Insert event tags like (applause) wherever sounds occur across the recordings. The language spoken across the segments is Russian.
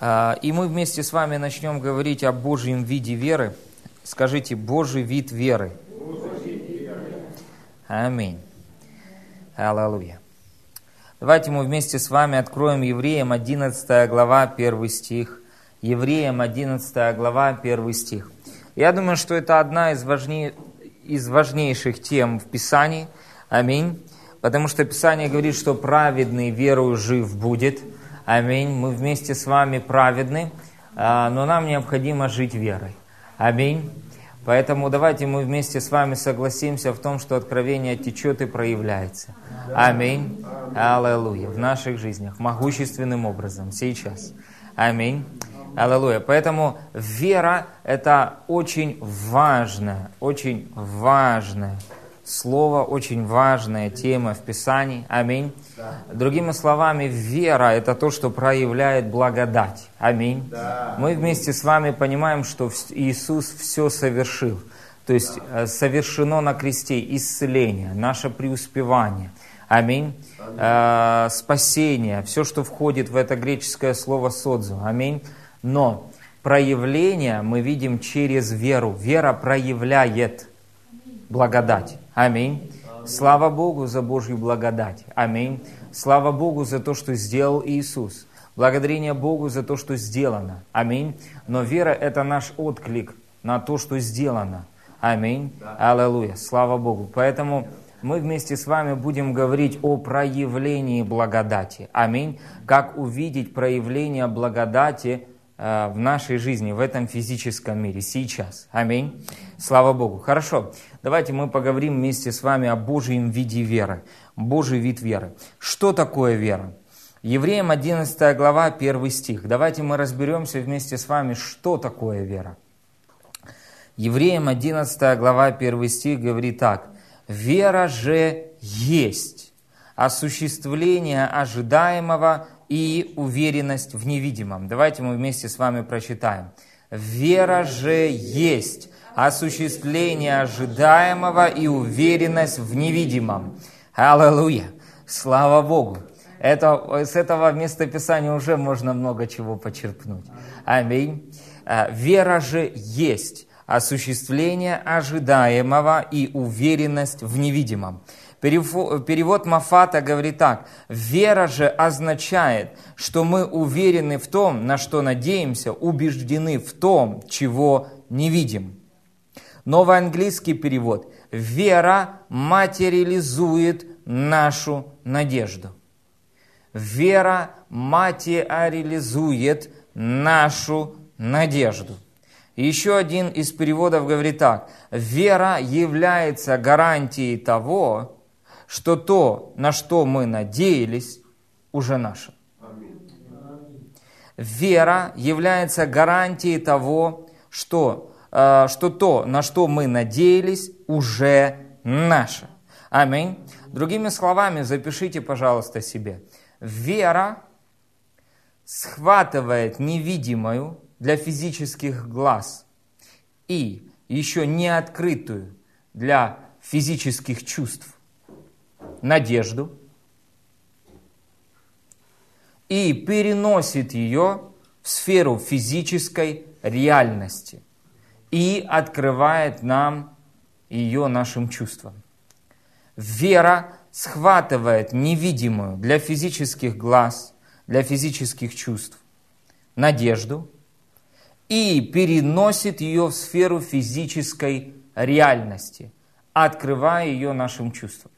А, И мы вместе с вами начнем говорить о Божьем виде веры. Скажите, Божий вид веры. Аминь. Аллилуйя. Давайте мы вместе с вами откроем Евреям 11 глава, 1 стих. Евреям 11 глава, 1 стих. Я думаю, что это одна из, важней, из важнейших тем в Писании. Аминь. Потому что Писание говорит, что праведный верою жив будет. Аминь. Мы вместе с вами праведны, а, но нам необходимо жить верой. Аминь. Поэтому давайте мы вместе с вами согласимся в том, что откровение течет и проявляется. Аминь. Аллилуйя. В наших жизнях могущественным образом сейчас. Аминь. Аллилуйя. Поэтому вера – это очень важная, очень важная слово, очень важная тема в Писании. Аминь. Да. Другими словами, вера – это то, что проявляет благодать. Аминь. Да. Мы вместе с вами понимаем, что Иисус все совершил. То есть да. Э, совершено на кресте исцеление, наше преуспевание. Аминь. Э, спасение, все, что входит в это греческое слово «содзу». Аминь. Но проявление мы видим через веру. Вера проявляет благодать. Аминь. Слава Богу за Божью благодать. Аминь. Слава Богу за то, что сделал Иисус. Благодарение Богу за то, что сделано. Аминь. Но вера – это наш отклик на то, что сделано. Аминь. Аллилуйя. Слава Богу. Поэтому мы вместе с вами будем говорить о проявлении благодати. Аминь. Как увидеть проявление благодати э, в нашей жизни, в этом физическом мире, сейчас. Аминь. Слава Богу. Хорошо. Давайте мы поговорим вместе с вами о Божьем виде веры. Божий вид веры. Что такое вера? Евреям 11 глава, 1 стих. Давайте мы разберемся вместе с вами, что такое вера. Евреям 11 глава, 1 стих говорит так. «Вера же есть осуществление ожидаемого и уверенность в невидимом». Давайте мы вместе с вами прочитаем. «Вера же есть осуществление ожидаемого и уверенность в невидимом. Аллилуйя! Слава Богу! Это, с этого местописания уже можно много чего почерпнуть. Аминь. А, вера же есть осуществление ожидаемого и уверенность в невидимом. Перевод Мафата говорит так. Вера же означает, что мы уверены в том, на что надеемся, убеждены в том, чего не видим. Новый английский перевод. Вера материализует нашу надежду. Вера материализует нашу надежду. еще один из переводов говорит так. Вера является гарантией того, что то, на что мы надеялись, уже наше. Вера является гарантией того, что что то, на что мы надеялись, уже наше. Аминь. Другими словами, запишите, пожалуйста, себе. Вера схватывает невидимую для физических глаз и еще не открытую для физических чувств надежду и переносит ее в сферу физической реальности – и открывает нам ее нашим чувствам. Вера схватывает невидимую для физических глаз, для физических чувств надежду и переносит ее в сферу физической реальности, открывая ее нашим чувствам.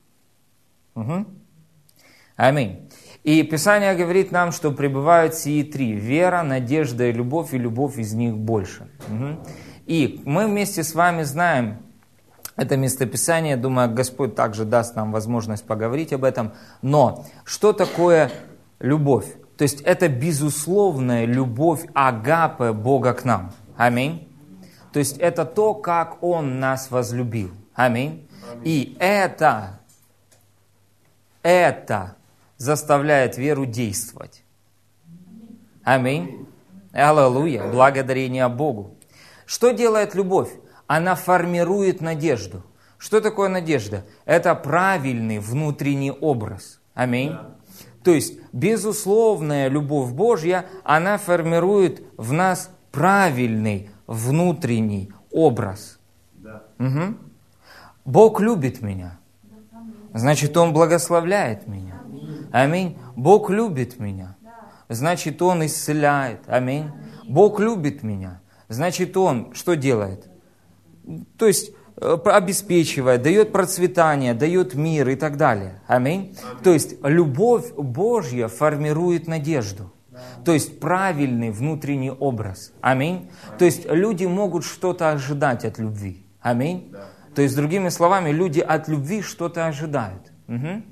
Угу. Аминь. И Писание говорит нам, что пребывают сии три – вера, надежда и любовь, и любовь из них больше. Угу. И мы вместе с вами знаем это местописание, думаю, Господь также даст нам возможность поговорить об этом. Но что такое любовь? То есть это безусловная любовь Агапы Бога к нам. Аминь. То есть это то, как Он нас возлюбил. Аминь. И это, это заставляет веру действовать. Аминь. Аллилуйя. Благодарение Богу. Что делает любовь? Она формирует надежду. Что такое надежда? Это правильный внутренний образ. Аминь. То есть, безусловная любовь Божья, она формирует в нас правильный внутренний образ. Да. Угу. Бог любит меня. Значит, Он благословляет меня. Аминь. Бог любит меня. Значит, Он исцеляет. Аминь. Бог любит меня. Значит, Он что делает? То есть, э, обеспечивает, дает процветание, дает мир и так далее. Аминь. То есть, любовь Божья формирует надежду. То есть правильный внутренний образ. Аминь. То есть люди могут что-то ожидать от любви. Аминь. То есть, другими словами, люди от любви что-то ожидают. Угу.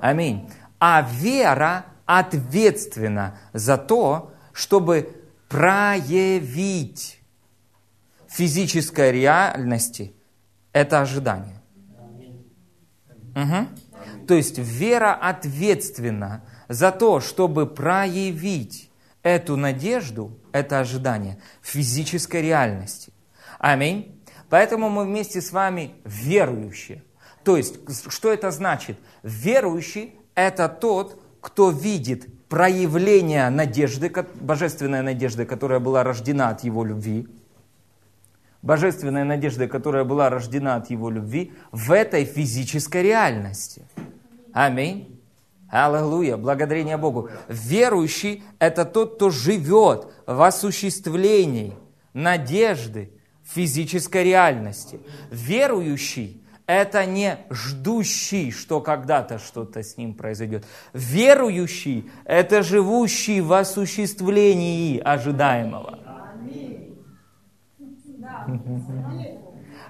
Аминь. А вера ответственна за то, чтобы проявить физической реальности это ожидание. Угу. То есть вера ответственна за то, чтобы проявить эту надежду, это ожидание в физической реальности. Аминь. Поэтому мы вместе с вами верующие. То есть, что это значит? Верующий – это тот, кто видит проявление надежды, божественной надежды, которая была рождена от его любви, божественная надежда, которая была рождена от его любви, в этой физической реальности. Аминь. Аллилуйя, благодарение Богу. Верующий – это тот, кто живет в осуществлении надежды физической реальности. Верующий – это не ждущий, что когда-то что-то с ним произойдет. Верующий – это живущий в осуществлении ожидаемого.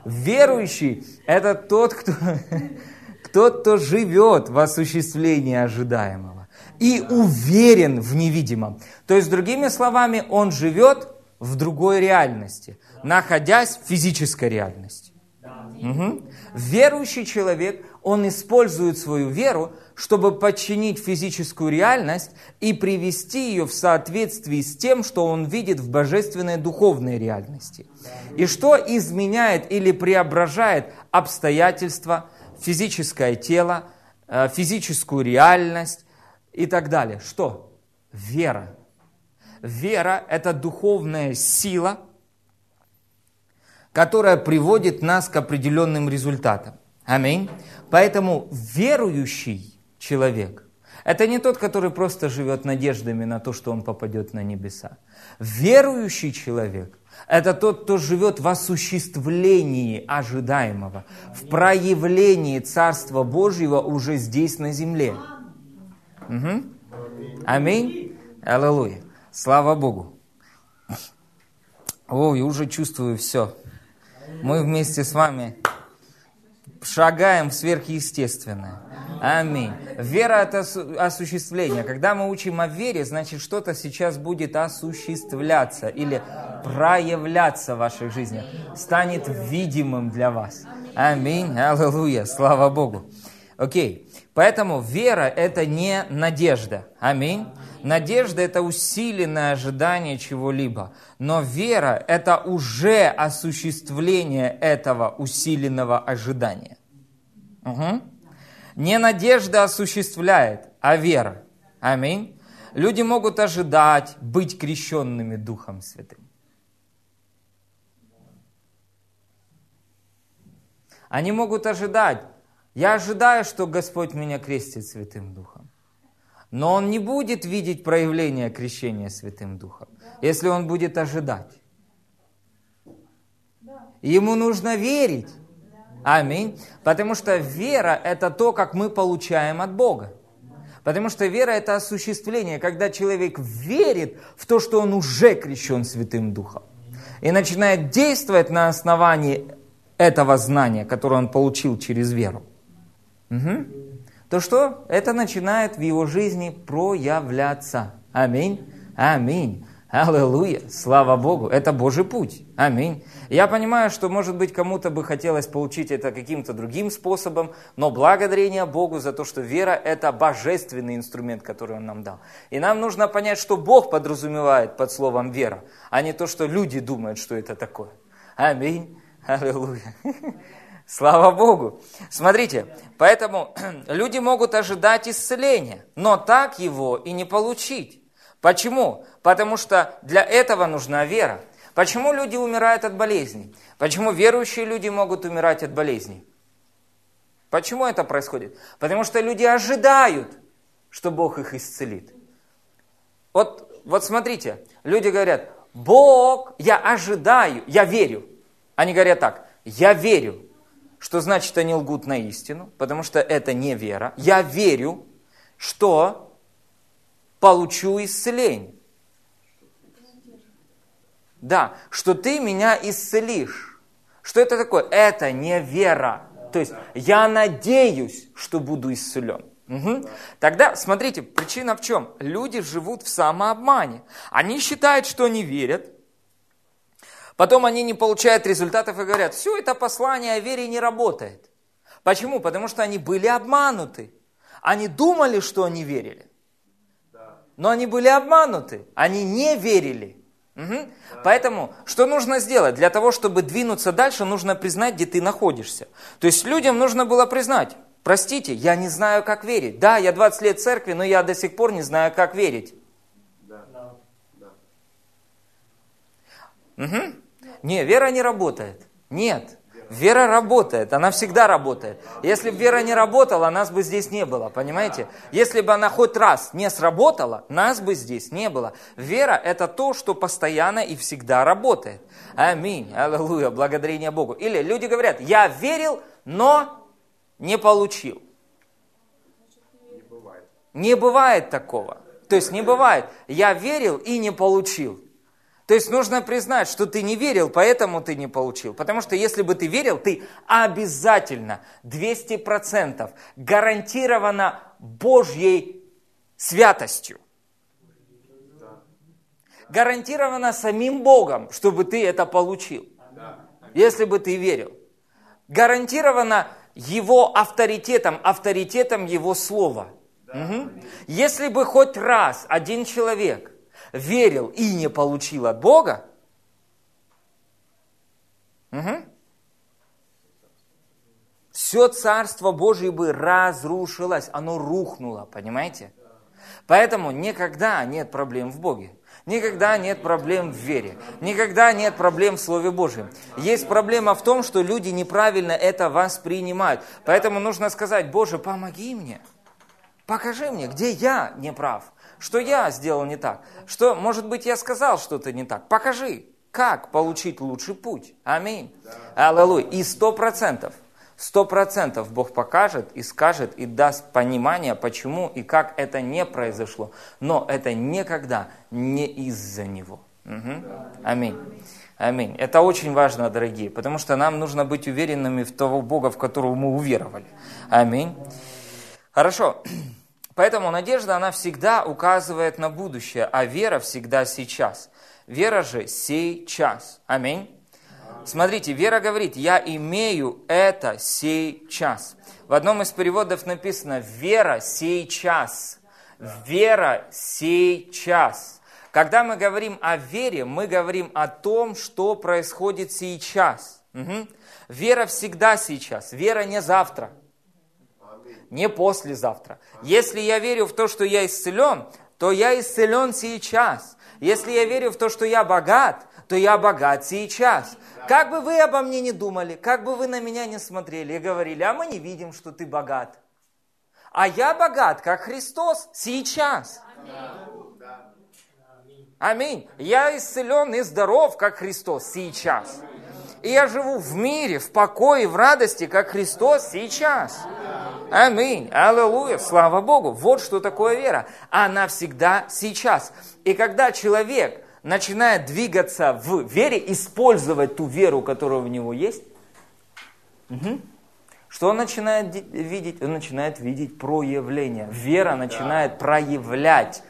Верующий – это тот, кто тот, кто живет в осуществлении ожидаемого и уверен в невидимом. То есть, другими словами, он живет в другой реальности, находясь в физической реальности. Угу. Верующий человек, он использует свою веру, чтобы подчинить физическую реальность и привести ее в соответствии с тем, что он видит в божественной духовной реальности. И что изменяет или преображает обстоятельства, физическое тело, э, физическую реальность и так далее. Что? Вера. Вера – это духовная сила, которая приводит нас к определенным результатам. Аминь. Поэтому верующий человек – это не тот, который просто живет надеждами на то, что он попадет на небеса. Верующий человек это тот, кто живет в осуществлении ожидаемого, в проявлении Царства Божьего уже здесь на земле. Угу. Аминь. Аллилуйя. Слава Богу. О, я уже чувствую все. Мы вместе с вами шагаем в сверхъестественное. Аминь. Вера – это осуществление. Когда мы учим о вере, значит, что-то сейчас будет осуществляться или проявляться в ваших жизнях, станет видимым для вас. Аминь. Аллилуйя. Слава Богу. Окей. Поэтому вера – это не надежда. Аминь. Надежда – это усиленное ожидание чего-либо. Но вера – это уже осуществление этого усиленного ожидания. Угу. Не надежда осуществляет, а вера. Аминь. Люди могут ожидать быть крещенными Духом Святым. Они могут ожидать. Я ожидаю, что Господь меня крестит Святым Духом. Но он не будет видеть проявление крещения Святым Духом, если он будет ожидать. Ему нужно верить. Аминь. Потому что вера – это то, как мы получаем от Бога. Потому что вера – это осуществление, когда человек верит в то, что он уже крещен Святым Духом. И начинает действовать на основании этого знания, которое он получил через веру. Угу. То что? Это начинает в его жизни проявляться. Аминь. Аминь. Аллилуйя, слава Богу, это Божий путь. Аминь. Я понимаю, что, может быть, кому-то бы хотелось получить это каким-то другим способом, но благодарение Богу за то, что вера – это божественный инструмент, который Он нам дал. И нам нужно понять, что Бог подразумевает под словом вера, а не то, что люди думают, что это такое. Аминь. Аллилуйя. (laughs) Слава Богу. Смотрите, поэтому (clears throat) люди могут ожидать исцеления, но так его и не получить. Почему? Потому что для этого нужна вера. Почему люди умирают от болезней? Почему верующие люди могут умирать от болезней? Почему это происходит? Потому что люди ожидают, что Бог их исцелит. Вот, вот смотрите, люди говорят, Бог, я ожидаю, я верю. Они говорят так, я верю, что значит они лгут на истину, потому что это не вера. Я верю, что получу исцеление. Да, что ты меня исцелишь. Что это такое? Это не вера. То есть я надеюсь, что буду исцелен. Угу. Тогда, смотрите, причина в чем? Люди живут в самообмане. Они считают, что они верят. Потом они не получают результатов и говорят, все это послание о вере не работает. Почему? Потому что они были обмануты. Они думали, что они верили. Но они были обмануты. Они не верили. Угу. Поэтому, что нужно сделать? Для того, чтобы двинуться дальше, нужно признать, где ты находишься. То есть людям нужно было признать, простите, я не знаю, как верить. Да, я 20 лет в церкви, но я до сих пор не знаю, как верить. Да. Да. Угу. Не, вера не работает. Нет. Вера работает, она всегда работает. Если бы вера не работала, нас бы здесь не было, понимаете? Если бы она хоть раз не сработала, нас бы здесь не было. Вера – это то, что постоянно и всегда работает. Аминь, аллилуйя, благодарение Богу. Или люди говорят, я верил, но не получил. Не бывает. Такого. То есть не бывает, я верил и не получил. То есть нужно признать, что ты не верил, поэтому ты не получил. Потому что если бы ты верил, ты обязательно 200% гарантированно Божьей святостью. Гарантированно самим Богом, чтобы ты это получил. Если бы ты верил. Гарантированно Его авторитетом, авторитетом Его Слова. Угу. Если бы хоть раз один человек верил и не получил от Бога, угу, все Царство Божие бы разрушилось, оно рухнуло, понимаете? Поэтому никогда нет проблем в Боге. Никогда нет проблем в вере. Никогда нет проблем в Слове Божьем. Есть проблема в том, что люди неправильно это воспринимают. Поэтому нужно сказать, Боже, помоги мне. Покажи мне, где я не прав. Что я сделал не так? Что, может быть, я сказал что-то не так? Покажи, как получить лучший путь. Аминь. Да. Аллилуйя. И сто процентов, сто процентов Бог покажет и скажет и даст понимание, почему и как это не произошло. Но это никогда не из-за Него. Угу. Аминь. Аминь. Это очень важно, дорогие, потому что нам нужно быть уверенными в того Бога, в которого мы уверовали. Аминь. Хорошо. Поэтому надежда, она всегда указывает на будущее, а вера всегда сейчас. Вера же сей час. Аминь. Смотрите, вера говорит, я имею это сей час. В одном из переводов написано, вера сей час. Вера сей час. Когда мы говорим о вере, мы говорим о том, что происходит сейчас. Угу. Вера всегда сейчас, вера не завтра не послезавтра. Если я верю в то, что я исцелен, то я исцелен сейчас. Если я верю в то, что я богат, то я богат сейчас. Как бы вы обо мне не думали, как бы вы на меня не смотрели и говорили, а мы не видим, что ты богат. А я богат, как Христос, сейчас. Аминь. Я исцелен и здоров, как Христос, сейчас. И я живу в мире, в покое, в радости, как Христос сейчас. Аминь. Аллилуйя. Слава Богу. Вот что такое вера. Она всегда сейчас. И когда человек начинает двигаться в вере, использовать ту веру, которая у него есть, угу, что он начинает видеть? Он начинает видеть проявление. Вера начинает проявлять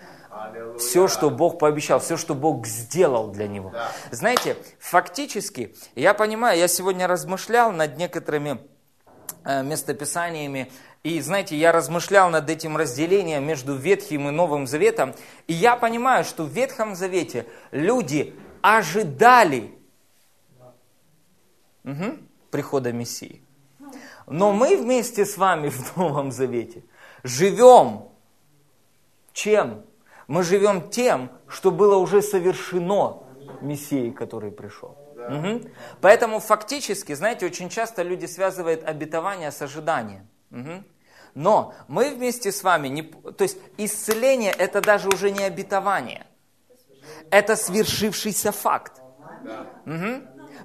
все, что Бог пообещал, все, что Бог сделал для него. Знаете, фактически, я понимаю, я сегодня размышлял над некоторыми местописаниями и знаете, я размышлял над этим разделением между Ветхим и Новым Заветом, и я понимаю, что в Ветхом Завете люди ожидали угу, прихода Мессии. Но мы вместе с вами в Новом Завете живем чем? Мы живем тем, что было уже совершено Мессией, который пришел. Угу. Поэтому фактически, знаете, очень часто люди связывают обетование с ожиданием. Угу. Но мы вместе с вами, не, то есть исцеление это даже уже не обетование. Это свершившийся факт. Угу.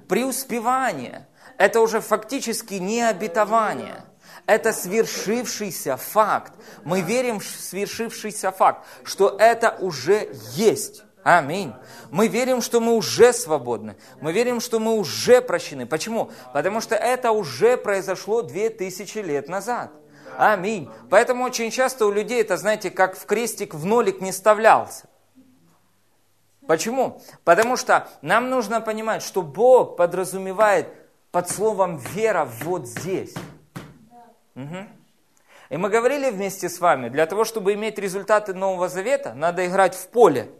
Преуспевание это уже фактически не обетование. Это свершившийся факт. Мы верим в свершившийся факт, что это уже есть. Аминь. Мы верим, что мы уже свободны. Мы верим, что мы уже прощены. Почему? Потому что это уже произошло две тысячи лет назад. Аминь. Поэтому очень часто у людей это, знаете, как в крестик в нолик не вставлялся. Почему? Потому что нам нужно понимать, что Бог подразумевает под словом вера вот здесь. Угу. И мы говорили вместе с вами, для того, чтобы иметь результаты Нового Завета, надо играть в поле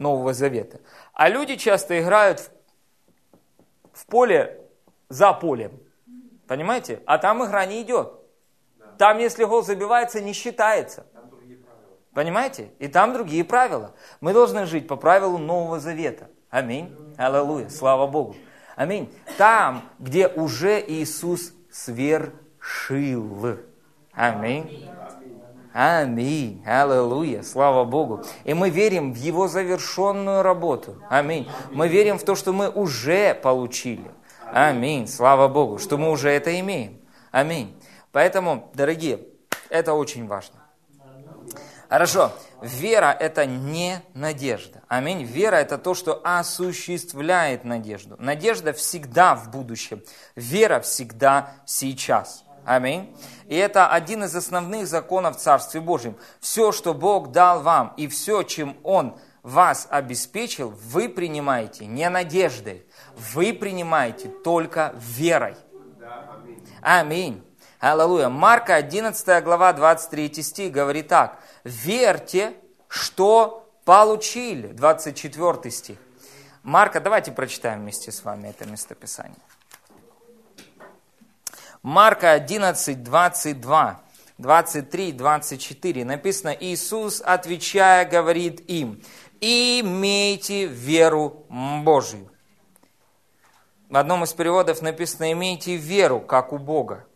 Нового Завета. А люди часто играют в, в поле за полем. Понимаете? А там игра не идет. Там, если гол забивается, не считается. Понимаете? И там другие правила. Мы должны жить по правилу Нового Завета. Аминь. Аллилуйя. Слава Богу. Аминь. Там, где уже Иисус свершил. Аминь. Аминь. Аллилуйя. Слава Богу. И мы верим в Его завершенную работу. Аминь. Мы верим в то, что мы уже получили. Аминь. Слава Богу, что мы уже это имеем. Аминь. Поэтому, дорогие, это очень важно. Хорошо. Вера – это не надежда. Аминь. Вера – это то, что осуществляет надежду. Надежда всегда в будущем. Вера всегда сейчас. Аминь. И это один из основных законов Царствия Божьем. Все, что Бог дал вам, и все, чем Он вас обеспечил, вы принимаете не надеждой, вы принимаете только верой. Аминь. Аллилуйя. Марка 11 глава 23 стих говорит так. Верьте, что получили. 24 стих. Марка, давайте прочитаем вместе с вами это местописание. Марка 11, 22, 23, 24 написано, Иисус, отвечая, говорит им, имейте веру Божию. В одном из переводов написано, имейте веру, как у Бога.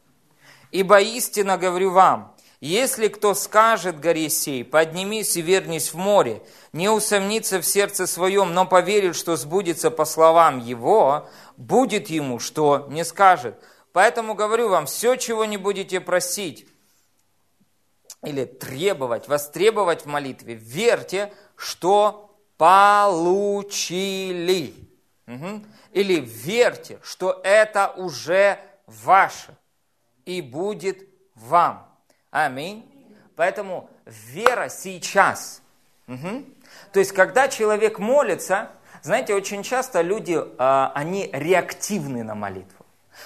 Ибо истинно говорю вам, если кто скажет горе сей, поднимись и вернись в море, не усомнится в сердце своем, но поверит, что сбудется по словам его, будет ему, что не скажет. Поэтому говорю вам, все, чего не будете просить или требовать, востребовать в молитве, верьте, что получили. Угу. Или верьте, что это уже ваше и будет вам. Аминь. Поэтому вера сейчас. Угу. То есть, когда человек молится, знаете, очень часто люди, а, они реактивны на молитву.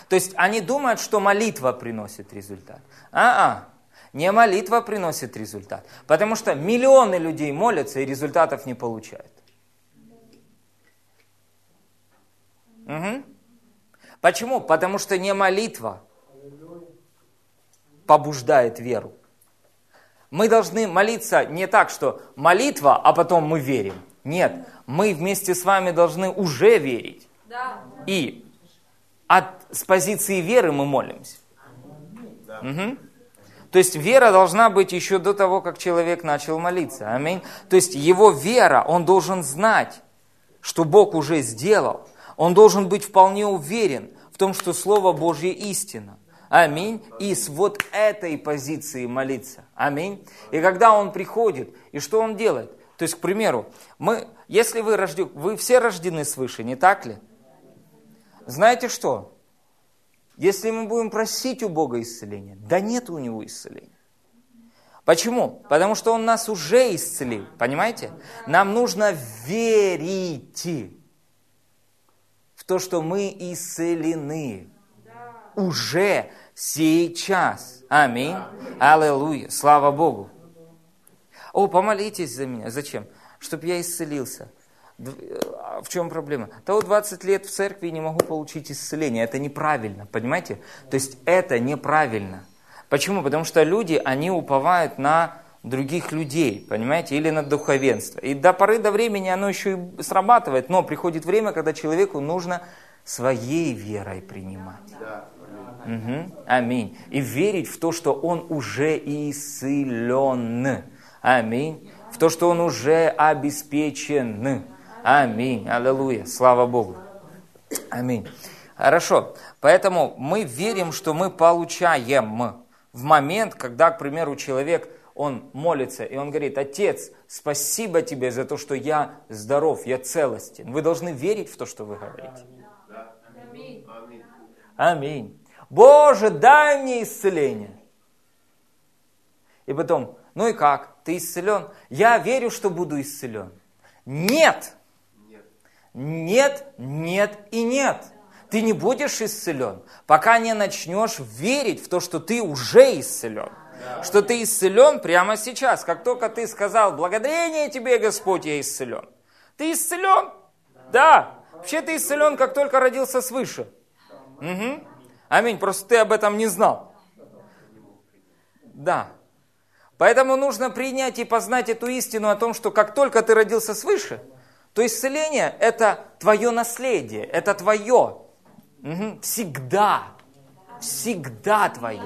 То есть, они думают, что молитва приносит результат. А-а, не молитва приносит результат. Потому что миллионы людей молятся и результатов не получают. Угу. Почему? Потому что не молитва побуждает веру. Мы должны молиться не так, что молитва, а потом мы верим. Нет, мы вместе с вами должны уже верить. И от, с позиции веры мы молимся. Угу. То есть вера должна быть еще до того, как человек начал молиться. Аминь. То есть его вера, он должен знать, что Бог уже сделал. Он должен быть вполне уверен в том, что Слово Божье истина. Аминь. И с вот этой позиции молиться. Аминь. И когда он приходит, и что он делает? То есть, к примеру, мы, если вы рождены, вы все рождены свыше, не так ли? Знаете что? Если мы будем просить у Бога исцеления, да нет у Него исцеления. Почему? Потому что Он нас уже исцелил, понимаете? Нам нужно верить в то, что мы исцелены уже сейчас. Аминь. Аллилуйя. Слава Богу. О, помолитесь за меня. Зачем? Чтобы я исцелился. А в чем проблема? Да вот 20 лет в церкви не могу получить исцеление. Это неправильно, понимаете? То есть это неправильно. Почему? Потому что люди, они уповают на других людей, понимаете, или на духовенство. И до поры до времени оно еще и срабатывает, но приходит время, когда человеку нужно своей верой принимать. Угу. Аминь. И верить в то, что он уже исцелен. Аминь. В то, что он уже обеспечен. Аминь. Аллилуйя. Слава Богу. Аминь. Хорошо. Поэтому мы верим, что мы получаем в момент, когда, к примеру, человек, он молится, и он говорит, Отец, спасибо тебе за то, что я здоров, я целостен. Вы должны верить в то, что вы говорите. Аминь. Аминь. Боже, дай мне исцеление. И потом, ну и как? Ты исцелен? Я верю, что буду исцелен. Нет. Нет, нет и нет. Ты не будешь исцелен, пока не начнешь верить в то, что ты уже исцелен. Что ты исцелен прямо сейчас. Как только ты сказал, благодарение тебе, Господь, я исцелен. Ты исцелен? Да. Вообще ты исцелен, как только родился свыше. Угу. Аминь. Просто ты об этом не знал. Да. Поэтому нужно принять и познать эту истину о том, что как только ты родился свыше, то исцеление – это твое наследие, это твое. Угу. Всегда. Всегда твое.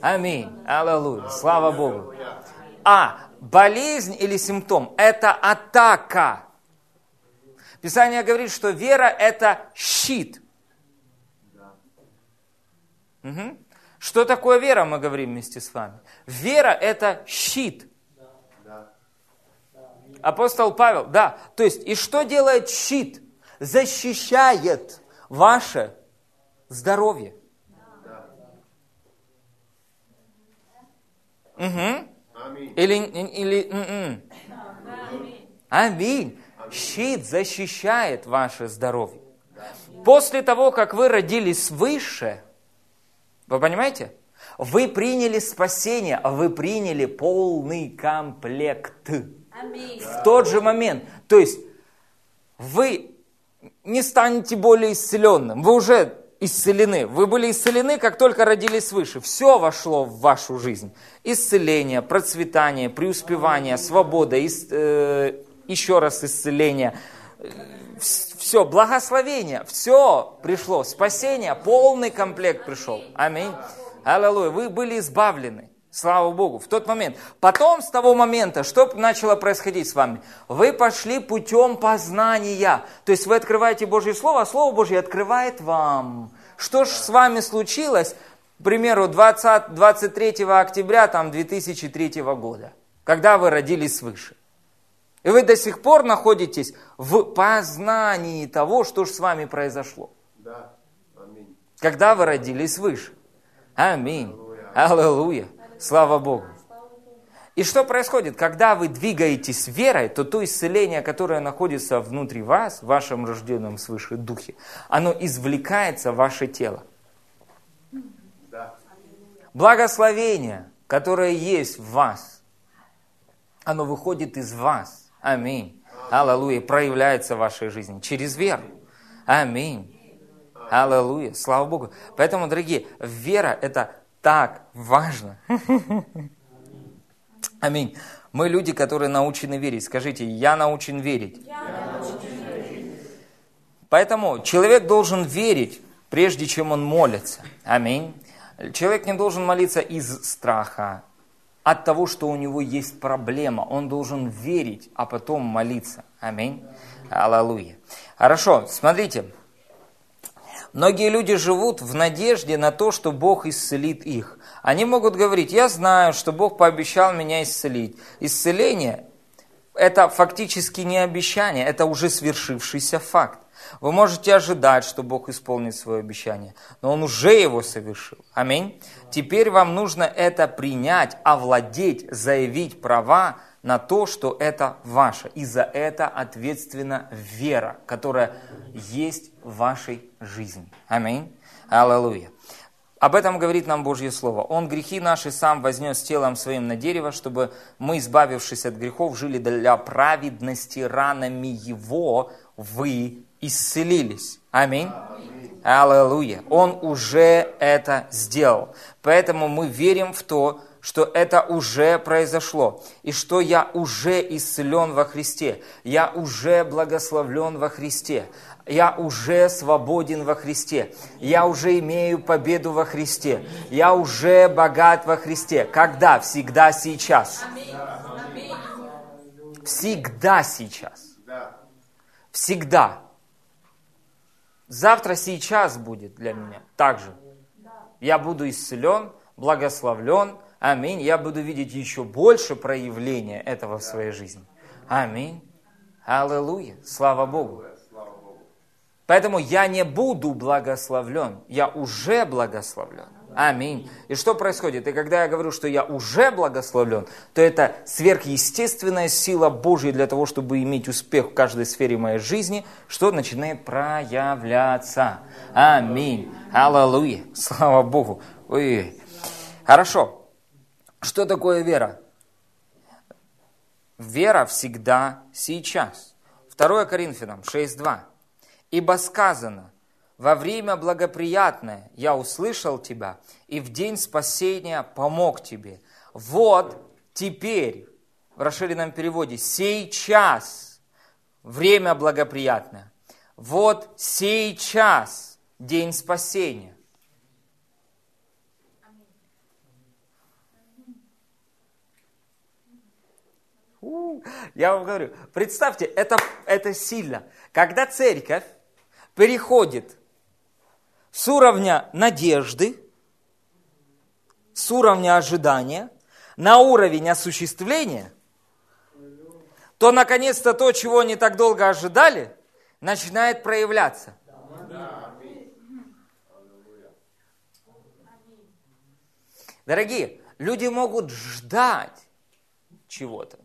Аминь. Аллилуйя. Слава Богу. А болезнь или симптом – это атака. Писание говорит, что вера – это щит. Угу. Что такое вера, мы говорим вместе с вами. Вера – это щит. Апостол Павел, да. То есть, и что делает щит? Защищает ваше здоровье. Угу. Или, или, м-м. Аминь. Щит защищает ваше здоровье. После того, как вы родились свыше, вы понимаете? Вы приняли спасение, а вы приняли полный комплект. В тот же момент. То есть вы не станете более исцеленным. Вы уже исцелены. Вы были исцелены, как только родились свыше. Все вошло в вашу жизнь. Исцеление, процветание, преуспевание, свобода, ис, э, еще раз исцеление. Все, благословение, все пришло. Спасение, полный комплект пришел. Аминь. Аллилуйя. Вы были избавлены. Слава Богу, в тот момент. Потом, с того момента, что начало происходить с вами? Вы пошли путем познания. То есть вы открываете Божье Слово, а Слово Божье открывает вам. Что ж с вами случилось, к примеру, 20, 23 октября там, 2003 года, когда вы родились свыше? И вы до сих пор находитесь в познании того, что же с вами произошло. Да. Аминь. Когда вы родились свыше. Аминь. Аллилуйя. Слава Богу. И что происходит? Когда вы двигаетесь верой, то то исцеление, которое находится внутри вас, в вашем рожденном свыше духе, оно извлекается в ваше тело. Благословение, которое есть в вас, оно выходит из вас. Аминь. Аллилуйя. Проявляется в вашей жизни через веру. Аминь. Аллилуйя. Слава Богу. Поэтому, дорогие, вера – это так важно. (laughs) Аминь. Мы люди, которые научены верить. Скажите, я научен верить. Поэтому человек должен верить, прежде чем он молится. Аминь. Человек не должен молиться из страха, от того, что у него есть проблема. Он должен верить, а потом молиться. Аминь. Аллилуйя. Хорошо, смотрите. Многие люди живут в надежде на то, что Бог исцелит их. Они могут говорить, я знаю, что Бог пообещал меня исцелить. Исцеление – это фактически не обещание, это уже свершившийся факт. Вы можете ожидать, что Бог исполнит свое обещание, но Он уже его совершил. Аминь. Теперь вам нужно это принять, овладеть, заявить права на то, что это ваше. И за это ответственна вера, которая есть в вашей жизни. Аминь. Аллилуйя. Об этом говорит нам Божье Слово. Он грехи наши сам вознес телом своим на дерево, чтобы мы, избавившись от грехов, жили для праведности ранами Его, вы исцелились. Аминь. Аллилуйя. Он уже это сделал. Поэтому мы верим в то, что это уже произошло, и что я уже исцелен во Христе, я уже благословлен во Христе, я уже свободен во Христе, я уже имею победу во Христе, я уже богат во Христе. Когда? Всегда сейчас. Всегда сейчас. Всегда. Завтра сейчас будет для меня также. Я буду исцелен, благословлен, Аминь. Я буду видеть еще больше проявления этого в своей жизни. Аминь. Аллилуйя. Слава Богу. Поэтому я не буду благословлен, я уже благословлен. Аминь. И что происходит? И когда я говорю, что я уже благословлен, то это сверхъестественная сила Божья для того, чтобы иметь успех в каждой сфере моей жизни, что начинает проявляться. Аминь. Аллилуйя. Слава Богу. Ой. Хорошо. Что такое вера? Вера всегда сейчас. 2 Коринфянам 6.2. «Ибо сказано, во время благоприятное я услышал тебя, и в день спасения помог тебе. Вот теперь, в расширенном переводе, сейчас время благоприятное. Вот сейчас день спасения. Я вам говорю, представьте, это, это сильно. Когда церковь переходит с уровня надежды, с уровня ожидания, на уровень осуществления, то наконец-то то, чего они так долго ожидали, начинает проявляться. Дорогие, люди могут ждать чего-то.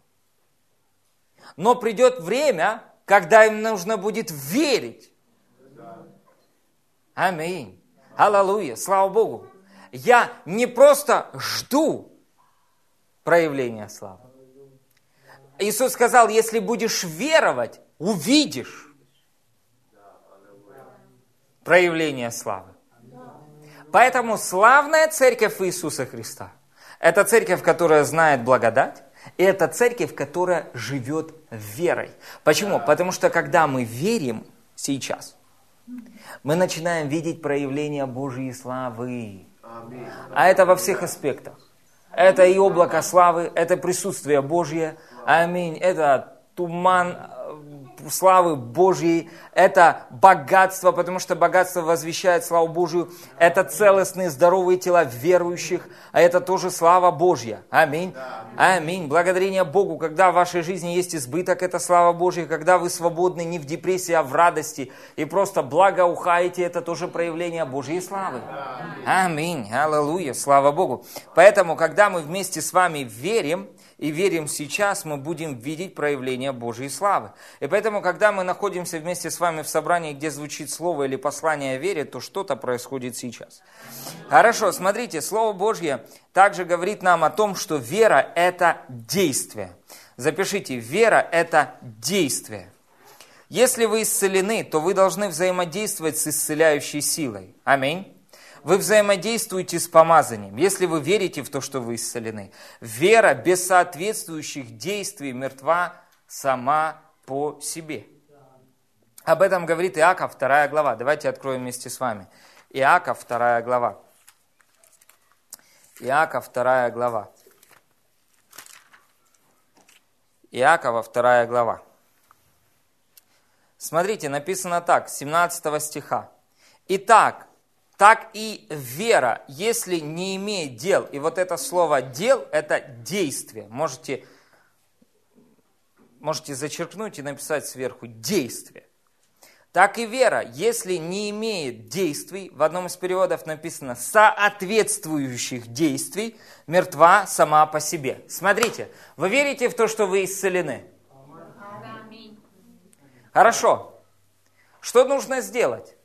Но придет время, когда им нужно будет верить. Аминь. Аллилуйя. Слава Богу. Я не просто жду проявления славы. Иисус сказал, если будешь веровать, увидишь проявление славы. Поэтому славная церковь Иисуса Христа – это церковь, которая знает благодать, и это церковь, которая живет верой. Почему? Потому что когда мы верим сейчас, мы начинаем видеть проявление Божьей славы. А это во всех аспектах. Это и облако славы, это присутствие Божье. Аминь. Это туман славы Божьей, это богатство, потому что богатство возвещает славу Божью, это целостные, здоровые тела верующих, а это тоже слава Божья. Аминь. Аминь. Благодарение Богу, когда в вашей жизни есть избыток, это слава Божья, когда вы свободны не в депрессии, а в радости, и просто благоухаете, это тоже проявление Божьей славы. Аминь. Аллилуйя. Слава Богу. Поэтому, когда мы вместе с вами верим, и верим сейчас, мы будем видеть проявление Божьей славы. И поэтому, когда мы находимся вместе с вами в собрании, где звучит слово или послание о вере, то что-то происходит сейчас. Хорошо, смотрите, Слово Божье также говорит нам о том, что вера – это действие. Запишите, вера – это действие. Если вы исцелены, то вы должны взаимодействовать с исцеляющей силой. Аминь. Вы взаимодействуете с помазанием, если вы верите в то, что вы исцелены. Вера без соответствующих действий мертва сама по себе. Об этом говорит Иаков, вторая глава. Давайте откроем вместе с вами. Иаков, вторая глава. Иаков, вторая глава. Иакова, вторая глава. Смотрите, написано так, 17 стиха. Итак, так и вера, если не имеет дел, и вот это слово «дел» – это действие. Можете, можете зачеркнуть и написать сверху «действие». Так и вера, если не имеет действий, в одном из переводов написано «соответствующих действий», мертва сама по себе. Смотрите, вы верите в то, что вы исцелены? Хорошо. Что нужно сделать?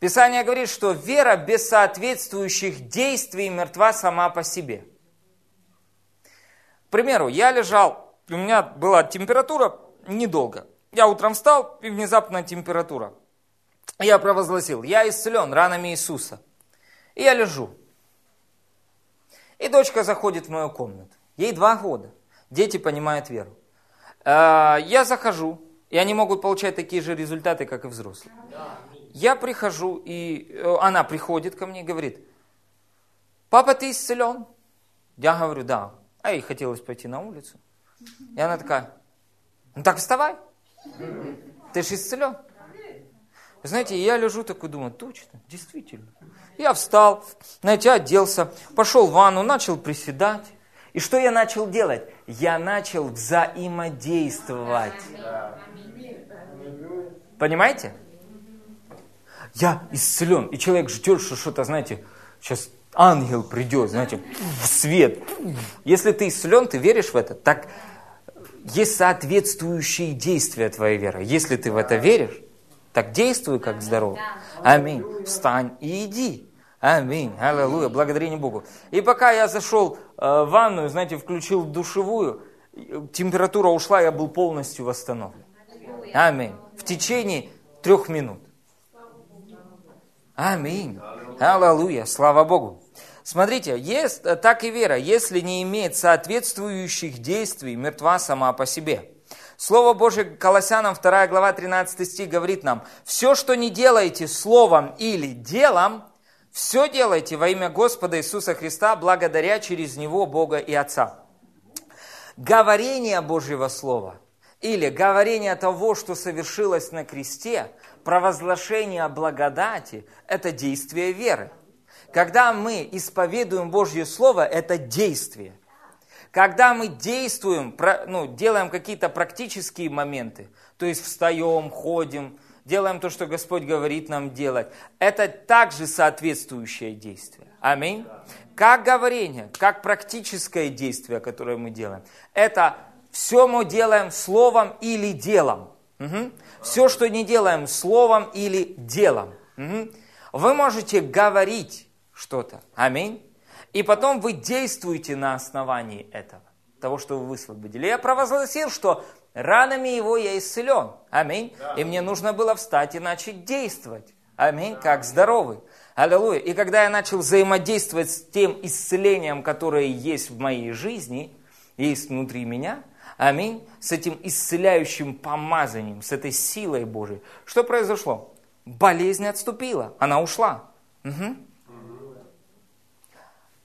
Писание говорит, что вера без соответствующих действий мертва сама по себе. К примеру, я лежал, у меня была температура недолго. Я утром встал, и внезапно температура. Я провозгласил, я исцелен ранами Иисуса. И я лежу. И дочка заходит в мою комнату. Ей два года. Дети понимают веру. А, я захожу, и они могут получать такие же результаты, как и взрослые. Я прихожу, и э, она приходит ко мне и говорит, папа, ты исцелен? Я говорю, да. А ей хотелось пойти на улицу. И она такая, ну так вставай. Ты же исцелен. Знаете, я лежу такой, думаю, точно, действительно. Я встал, знаете, оделся, пошел в ванну, начал приседать. И что я начал делать? Я начал взаимодействовать. Понимаете? Я исцелен. И человек ждет, что что-то, знаете, сейчас ангел придет, знаете, в свет. Если ты исцелен, ты веришь в это, так есть соответствующие действия твоей веры. Если ты в это веришь, так действуй как здоров. Аминь. Встань и иди. Аминь. Аллилуйя. Благодарение Богу. И пока я зашел э, в ванную, знаете, включил душевую, температура ушла, я был полностью восстановлен. Аминь. В течение трех минут. Аминь. Аллилуйя. Слава Богу. Смотрите, есть, э, так и вера, если не имеет соответствующих действий, мертва сама по себе. Слово Божье Колоссянам 2 глава 13 стих говорит нам, «Все, что не делаете словом или делом, все делайте во имя Господа Иисуса Христа, благодаря через Него Бога и Отца». Говорение Божьего Слова или говорение того, что совершилось на кресте, провозглашение благодати – это действие веры. Когда мы исповедуем Божье Слово, это действие – когда мы действуем, ну, делаем какие-то практические моменты, то есть встаем, ходим, делаем то, что Господь говорит нам делать, это также соответствующее действие. Аминь. Как говорение, как практическое действие, которое мы делаем, это все мы делаем словом или делом. Угу. Все, что не делаем словом или делом. Угу. Вы можете говорить что-то. Аминь. И потом вы действуете на основании этого, того, что вы высвободили. Я провозгласил, что ранами его я исцелен. Аминь. Да. И мне нужно было встать и начать действовать. Аминь. Да. Как здоровый. Аллилуйя. И когда я начал взаимодействовать с тем исцелением, которое есть в моей жизни, есть внутри меня, аминь, с этим исцеляющим помазанием, с этой силой Божией, что произошло? Болезнь отступила, она ушла. Угу.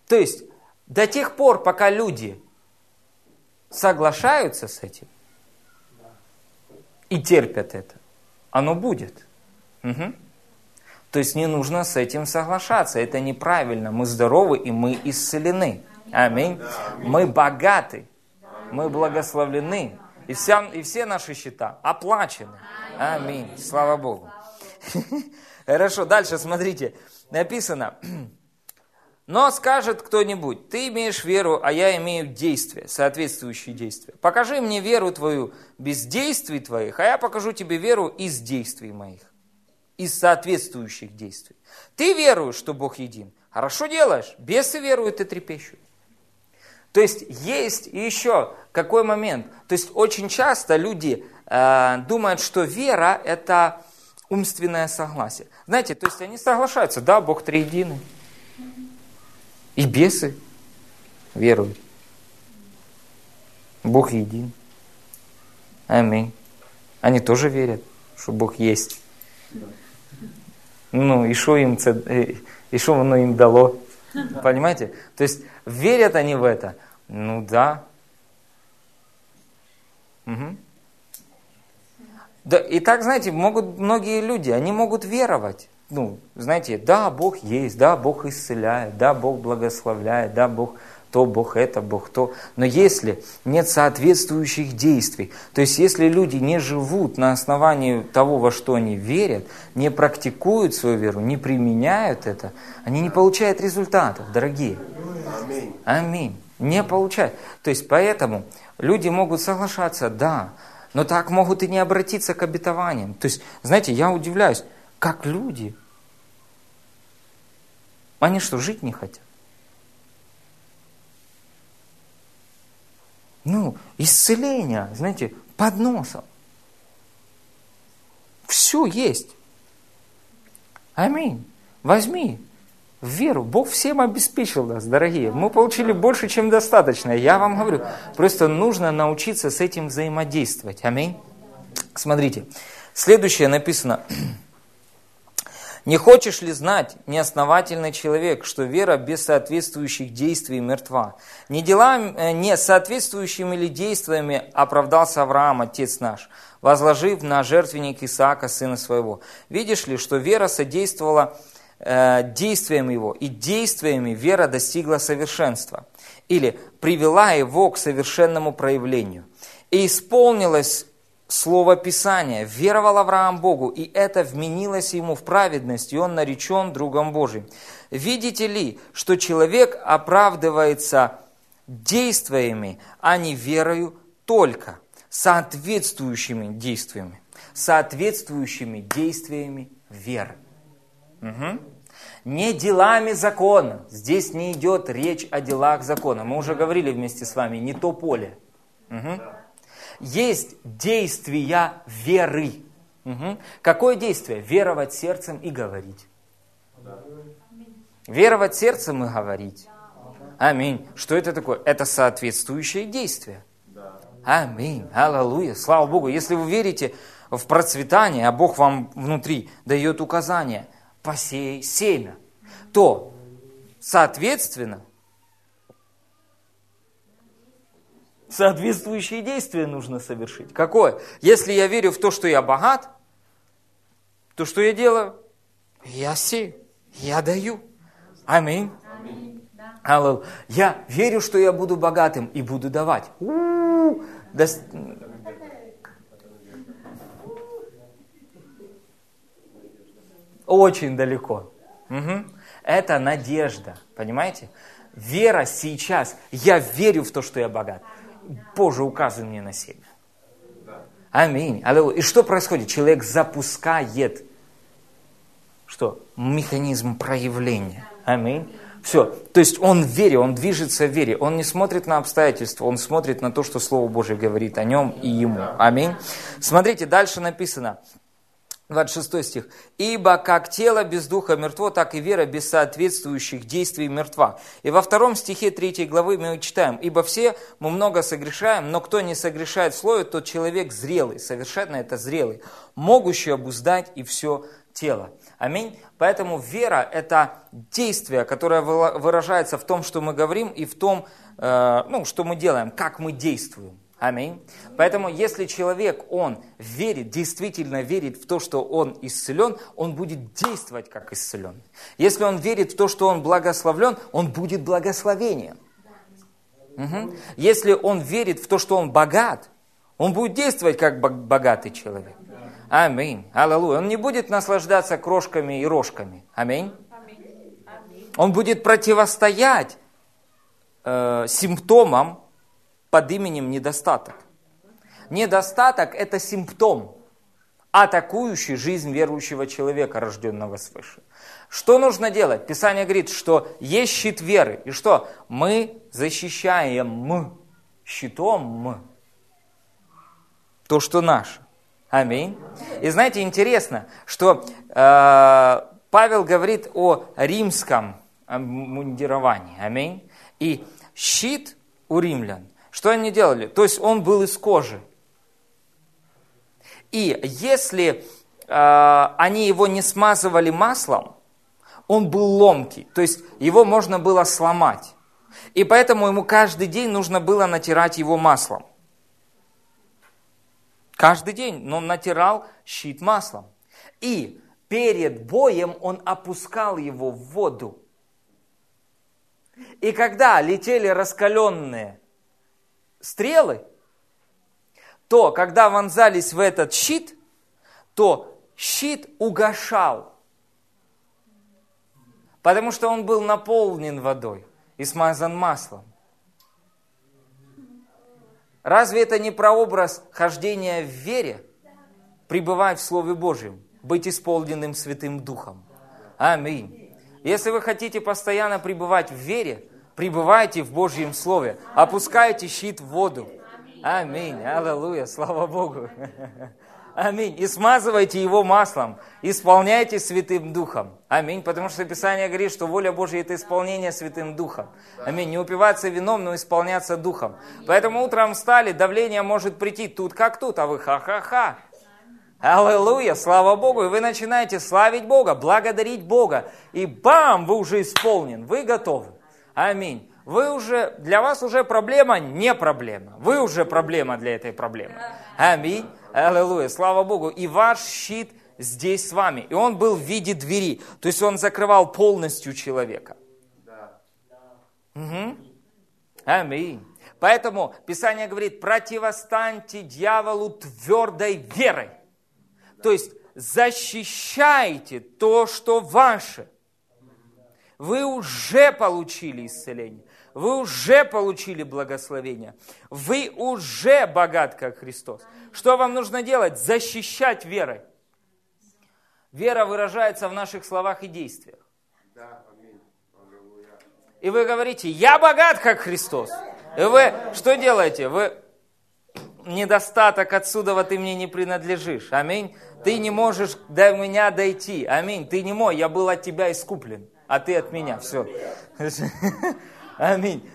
То есть до тех пор, пока люди соглашаются с этим и терпят это, оно будет. Угу. То есть не нужно с этим соглашаться. Это неправильно. Мы здоровы и мы исцелены. Аминь. Мы богаты. Мы благословлены. И, вся, и все наши счета оплачены. Аминь. Слава Богу. (laughs) Хорошо, дальше смотрите. Написано, но скажет кто-нибудь, ты имеешь веру, а я имею действия, соответствующие действия. Покажи мне веру твою без действий твоих, а я покажу тебе веру из действий моих, из соответствующих действий. Ты веруешь, что Бог един. Хорошо делаешь, бесы веруют и трепещут. То есть есть еще какой момент. То есть очень часто люди э, думают, что вера – это умственное согласие. Знаете, то есть они соглашаются, да, Бог триединый. И бесы веруют. Бог един. Аминь. Они тоже верят, что Бог есть. Ну, и что им, э, и что оно им дало? Понимаете? То есть, верят они в это? Ну да. Угу. Да, и так, знаете, могут многие люди, они могут веровать ну, знаете, да, Бог есть, да, Бог исцеляет, да, Бог благословляет, да, Бог то, Бог это, Бог то. Но если нет соответствующих действий, то есть если люди не живут на основании того, во что они верят, не практикуют свою веру, не применяют это, они не получают результатов, дорогие. Аминь. Аминь. Не получают. То есть поэтому люди могут соглашаться, да, но так могут и не обратиться к обетованиям. То есть, знаете, я удивляюсь, как люди Они что, жить не хотят? Ну, исцеление, знаете, под носом. Все есть. Аминь. Возьми в веру. Бог всем обеспечил нас, дорогие. Мы получили больше, чем достаточно. Я вам говорю, просто нужно научиться с этим взаимодействовать. Аминь. Смотрите, следующее написано. Не хочешь ли знать, неосновательный человек, что вера без соответствующих действий мертва? Не, делами, э, не соответствующими ли действиями оправдался Авраам, отец наш, возложив на жертвенник Исаака, сына своего? Видишь ли, что вера содействовала э, действиям его, и действиями вера достигла совершенства, или привела его к совершенному проявлению. И исполнилось слово Писания. Веровал Авраам Богу, и это вменилось ему в праведность, и он наречен другом Божьим. Видите ли, что человек оправдывается действиями, а не верою только, соответствующими действиями, соответствующими действиями веры. Угу. Не делами закона. Здесь не идет речь о делах закона. Мы уже говорили вместе с вами, не то поле. Угу. Есть действия веры. Угу. Какое действие? Веровать сердцем и говорить. Веровать сердцем и говорить. Аминь. Что это такое? Это соответствующее действие. Аминь. Аллилуйя. Слава Богу. Если вы верите в процветание, а Бог вам внутри дает указание, посей семя, то, соответственно, соответствующие действия нужно совершить. Какое? Если я верю в то, что я богат, то что я делаю? Я сею, я даю. Аминь. Аллилуйя. Я верю, что я буду богатым и буду давать. Очень далеко. Угу. Это надежда, понимаете? Вера сейчас. Я верю в то, что я богат. Боже, указывай мне на семя. Аминь. Аллилуйя. И что происходит? Человек запускает что? Механизм проявления. Аминь. Все. То есть он в вере, он движется в вере. Он не смотрит на обстоятельства, он смотрит на то, что Слово Божье говорит о нем и ему. Аминь. Смотрите, дальше написано. 26 стих. «Ибо как тело без духа мертво, так и вера без соответствующих действий мертва». И во втором стихе 3 главы мы читаем, «Ибо все мы много согрешаем, но кто не согрешает слове, тот человек зрелый, совершенно это зрелый, могущий обуздать и все тело». Аминь. Поэтому вера – это действие, которое выражается в том, что мы говорим, и в том, э, ну, что мы делаем, как мы действуем. Аминь. Поэтому, если человек, он верит, действительно верит в то, что он исцелен, он будет действовать как исцелен. Если он верит в то, что он благословлен, он будет благословением. Угу. Если он верит в то, что он богат, он будет действовать как богатый человек. Аминь. Аллилуйя. Он не будет наслаждаться крошками и рожками. Аминь. Он будет противостоять э, симптомам под именем недостаток. Недостаток – это симптом, атакующий жизнь верующего человека, рожденного свыше. Что нужно делать? Писание говорит, что есть щит веры. И что? Мы защищаем щитом то, что наше. Аминь. И знаете, интересно, что э, Павел говорит о римском мундировании. Аминь. И щит у римлян что они делали? То есть он был из кожи. И если э, они его не смазывали маслом, он был ломкий, то есть его можно было сломать. И поэтому ему каждый день нужно было натирать его маслом. Каждый день, но он натирал щит маслом. И перед боем он опускал его в воду. И когда летели раскаленные стрелы, то когда вонзались в этот щит, то щит угошал, потому что он был наполнен водой и смазан маслом. Разве это не прообраз хождения в вере, пребывать в Слове Божьем, быть исполненным Святым Духом? Аминь. Если вы хотите постоянно пребывать в вере, пребывайте в Божьем Слове, опускайте щит в воду. Аминь, аллилуйя, слава Богу. (laughs) Аминь. И смазывайте его маслом, исполняйте Святым Духом. Аминь. Потому что Писание говорит, что воля Божья – это исполнение Святым Духом. Аминь. Не упиваться вином, но исполняться Духом. Поэтому утром встали, давление может прийти тут как тут, а вы ха-ха-ха. Аллилуйя, слава Богу. И вы начинаете славить Бога, благодарить Бога. И бам, вы уже исполнен, вы готовы. Аминь. Вы уже, для вас уже проблема не проблема. Вы уже проблема для этой проблемы. Аминь. Аллилуйя, слава Богу. И ваш щит здесь с вами. И он был в виде двери. То есть он закрывал полностью человека. Угу. Аминь. Поэтому Писание говорит, противостаньте дьяволу твердой верой. То есть защищайте то, что ваше. Вы уже получили исцеление. Вы уже получили благословение. Вы уже богат, как Христос. Что вам нужно делать? Защищать верой. Вера выражается в наших словах и действиях. И вы говорите, я богат, как Христос. И вы что делаете? Вы недостаток отсюда вот ты мне не принадлежишь. Аминь. Ты не можешь до меня дойти. Аминь. Ты не мой, я был от тебя искуплен, а ты от меня. Все. (laughs) Аминь.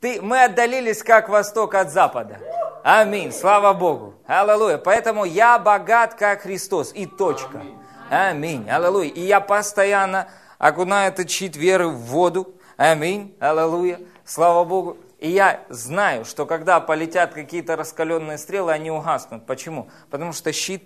Ты, мы отдалились как восток от запада. Аминь. Слава Богу. Аллилуйя. Поэтому я богат, как Христос. И точка. Аминь. Аллилуйя. И я постоянно окунаю этот щит веры в воду. Аминь. Аллилуйя. Слава Богу. И я знаю, что когда полетят какие-то раскаленные стрелы, они угаснут. Почему? Потому что щит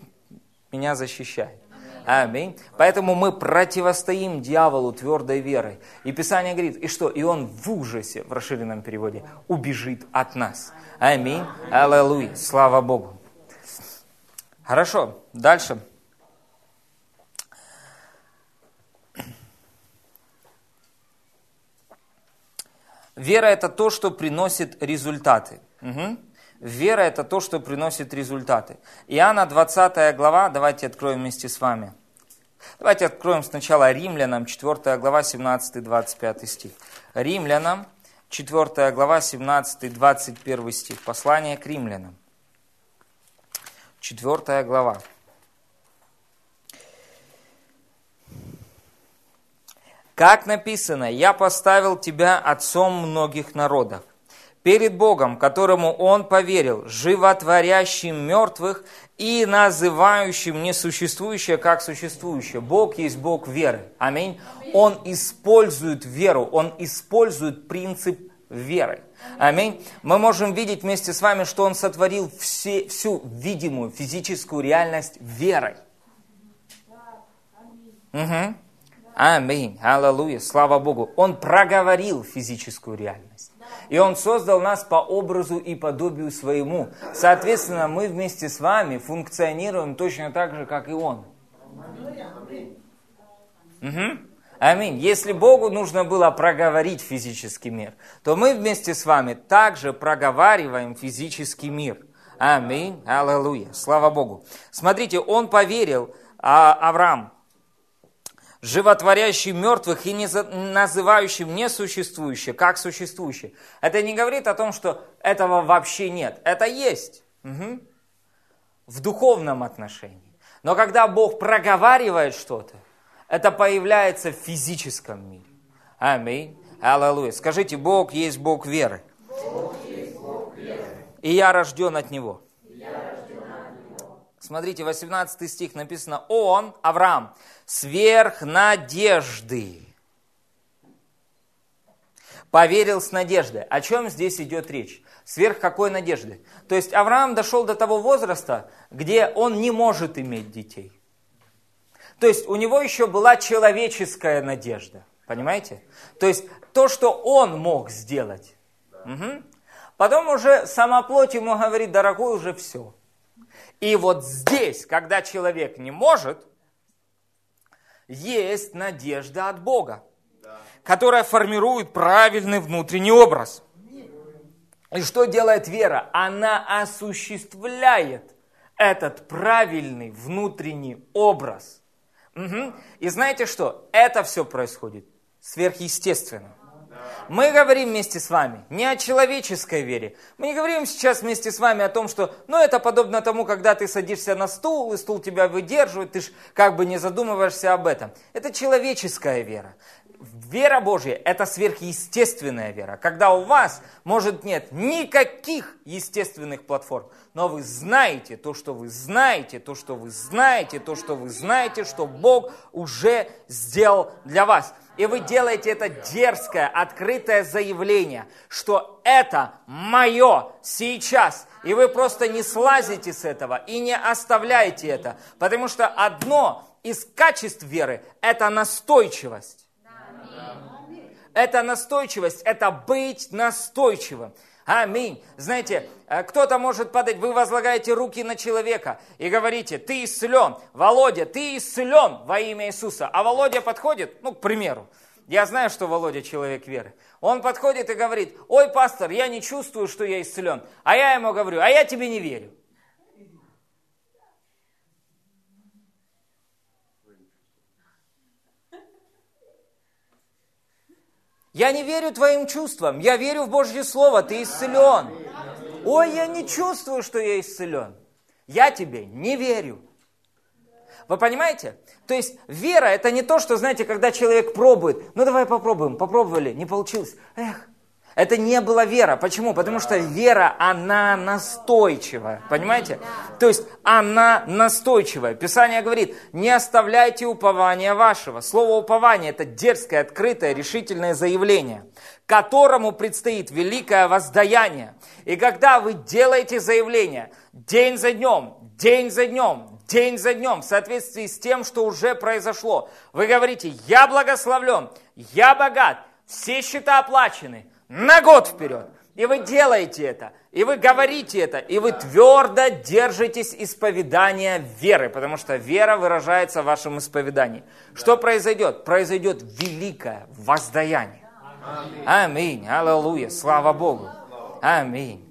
меня защищает. Аминь. Поэтому мы противостоим дьяволу твердой верой. И Писание говорит, и что? И он в ужасе, в расширенном переводе, убежит от нас. Аминь. Аллилуйя. Слава Богу. Хорошо, дальше. Вера – это то, что приносит результаты. Угу. Вера – это то, что приносит результаты. Иоанна 20 глава, давайте откроем вместе с вами. Давайте откроем сначала Римлянам, 4 глава, 17-25 стих. Римлянам, 4 глава, 17-21 стих. Послание к римлянам. 4 глава. Как написано, «Я поставил тебя отцом многих народов, перед Богом, которому он поверил, животворящим мертвых и называющим несуществующее как существующее. Бог есть Бог веры. Аминь. Он использует веру, он использует принцип веры. Аминь. Мы можем видеть вместе с вами, что Он сотворил все, всю видимую физическую реальность верой. Угу. Аминь. Аллилуйя. Слава Богу. Он проговорил физическую реальность. И Он создал нас по образу и подобию своему. Соответственно, мы вместе с вами функционируем точно так же, как и Он. Угу. Аминь. Если Богу нужно было проговорить физический мир, то мы вместе с вами также проговариваем физический мир. Аминь. Аллилуйя. Слава Богу. Смотрите, он поверил, а Авраам, животворящий мертвых и не называющим несуществующее, как существующее. Это не говорит о том, что этого вообще нет. Это есть. Угу. В духовном отношении. Но когда Бог проговаривает что-то, это появляется в физическом мире. Аминь. Аллилуйя. Скажите, Бог есть Бог веры. Бог есть Бог веры. И я рожден от Него. Смотрите, 18 стих написано, он, Авраам, сверх надежды. Поверил с надеждой. О чем здесь идет речь? Сверх какой надежды? То есть Авраам дошел до того возраста, где он не может иметь детей. То есть у него еще была человеческая надежда. Понимаете? То есть то, что он мог сделать. Угу. Потом уже сама плоть ему говорит, дорогой, уже все. И вот здесь, когда человек не может, есть надежда от Бога, которая формирует правильный внутренний образ. И что делает вера? Она осуществляет этот правильный внутренний образ. Угу. И знаете что? Это все происходит сверхъестественно. Мы говорим вместе с вами не о человеческой вере. Мы не говорим сейчас вместе с вами о том, что ну, это подобно тому, когда ты садишься на стул, и стул тебя выдерживает, ты ж как бы не задумываешься об этом. Это человеческая вера. Вера Божья – это сверхъестественная вера, когда у вас, может, нет никаких естественных платформ, но вы знаете то, что вы знаете, то, что вы знаете, то, что вы знаете, что Бог уже сделал для вас – и вы делаете это дерзкое, открытое заявление, что это мое сейчас. И вы просто не слазите с этого и не оставляете это. Потому что одно из качеств веры – это настойчивость. Это настойчивость, это быть настойчивым. Аминь. Знаете, э, кто-то может падать, вы возлагаете руки на человека и говорите, ты исцелен, Володя, ты исцелен во имя Иисуса. А Володя подходит, ну, к примеру, я знаю, что Володя человек веры. Он подходит и говорит, ой, пастор, я не чувствую, что я исцелен. А я ему говорю, а я тебе не верю. Я не верю твоим чувствам, я верю в Божье Слово, ты исцелен. Ой, я не чувствую, что я исцелен. Я тебе не верю. Вы понимаете? То есть вера это не то, что, знаете, когда человек пробует, ну давай попробуем, попробовали, не получилось. Эх, это не была вера. Почему? Потому что вера, она настойчивая. Понимаете? То есть она настойчивая. Писание говорит, не оставляйте упования вашего. Слово упование – это дерзкое, открытое, решительное заявление, которому предстоит великое воздаяние. И когда вы делаете заявление день за днем, день за днем, день за днем, в соответствии с тем, что уже произошло, вы говорите, я благословлен, я богат, все счета оплачены – на год вперед. И вы делаете это, и вы говорите это, и вы твердо держитесь исповедания веры, потому что вера выражается в вашем исповедании. Что произойдет? Произойдет великое воздаяние. Аминь. Аллилуйя. Слава Богу. Аминь.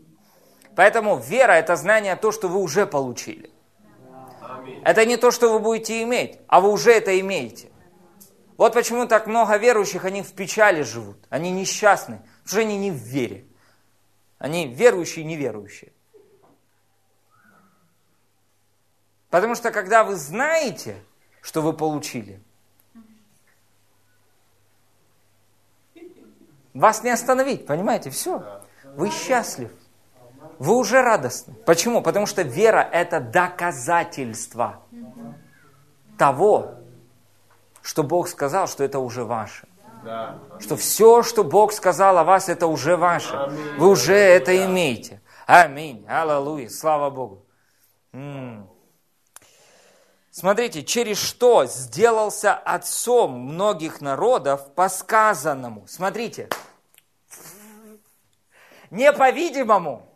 Поэтому вера – это знание то, что вы уже получили. Это не то, что вы будете иметь, а вы уже это имеете. Вот почему так много верующих, они в печали живут, они несчастны, Потому что они не в вере. Они верующие и неверующие. Потому что когда вы знаете, что вы получили, вас не остановить, понимаете, все. Вы счастлив. Вы уже радостны. Почему? Потому что вера – это доказательство того, что Бог сказал, что это уже ваше. Что все, что Бог сказал о вас, это уже ваше. Аминь. Вы уже это да. имеете. Аминь. Аллилуйя. Слава Богу. М-м. Смотрите, через что сделался отцом многих народов по сказанному. Смотрите. Не по-видимому.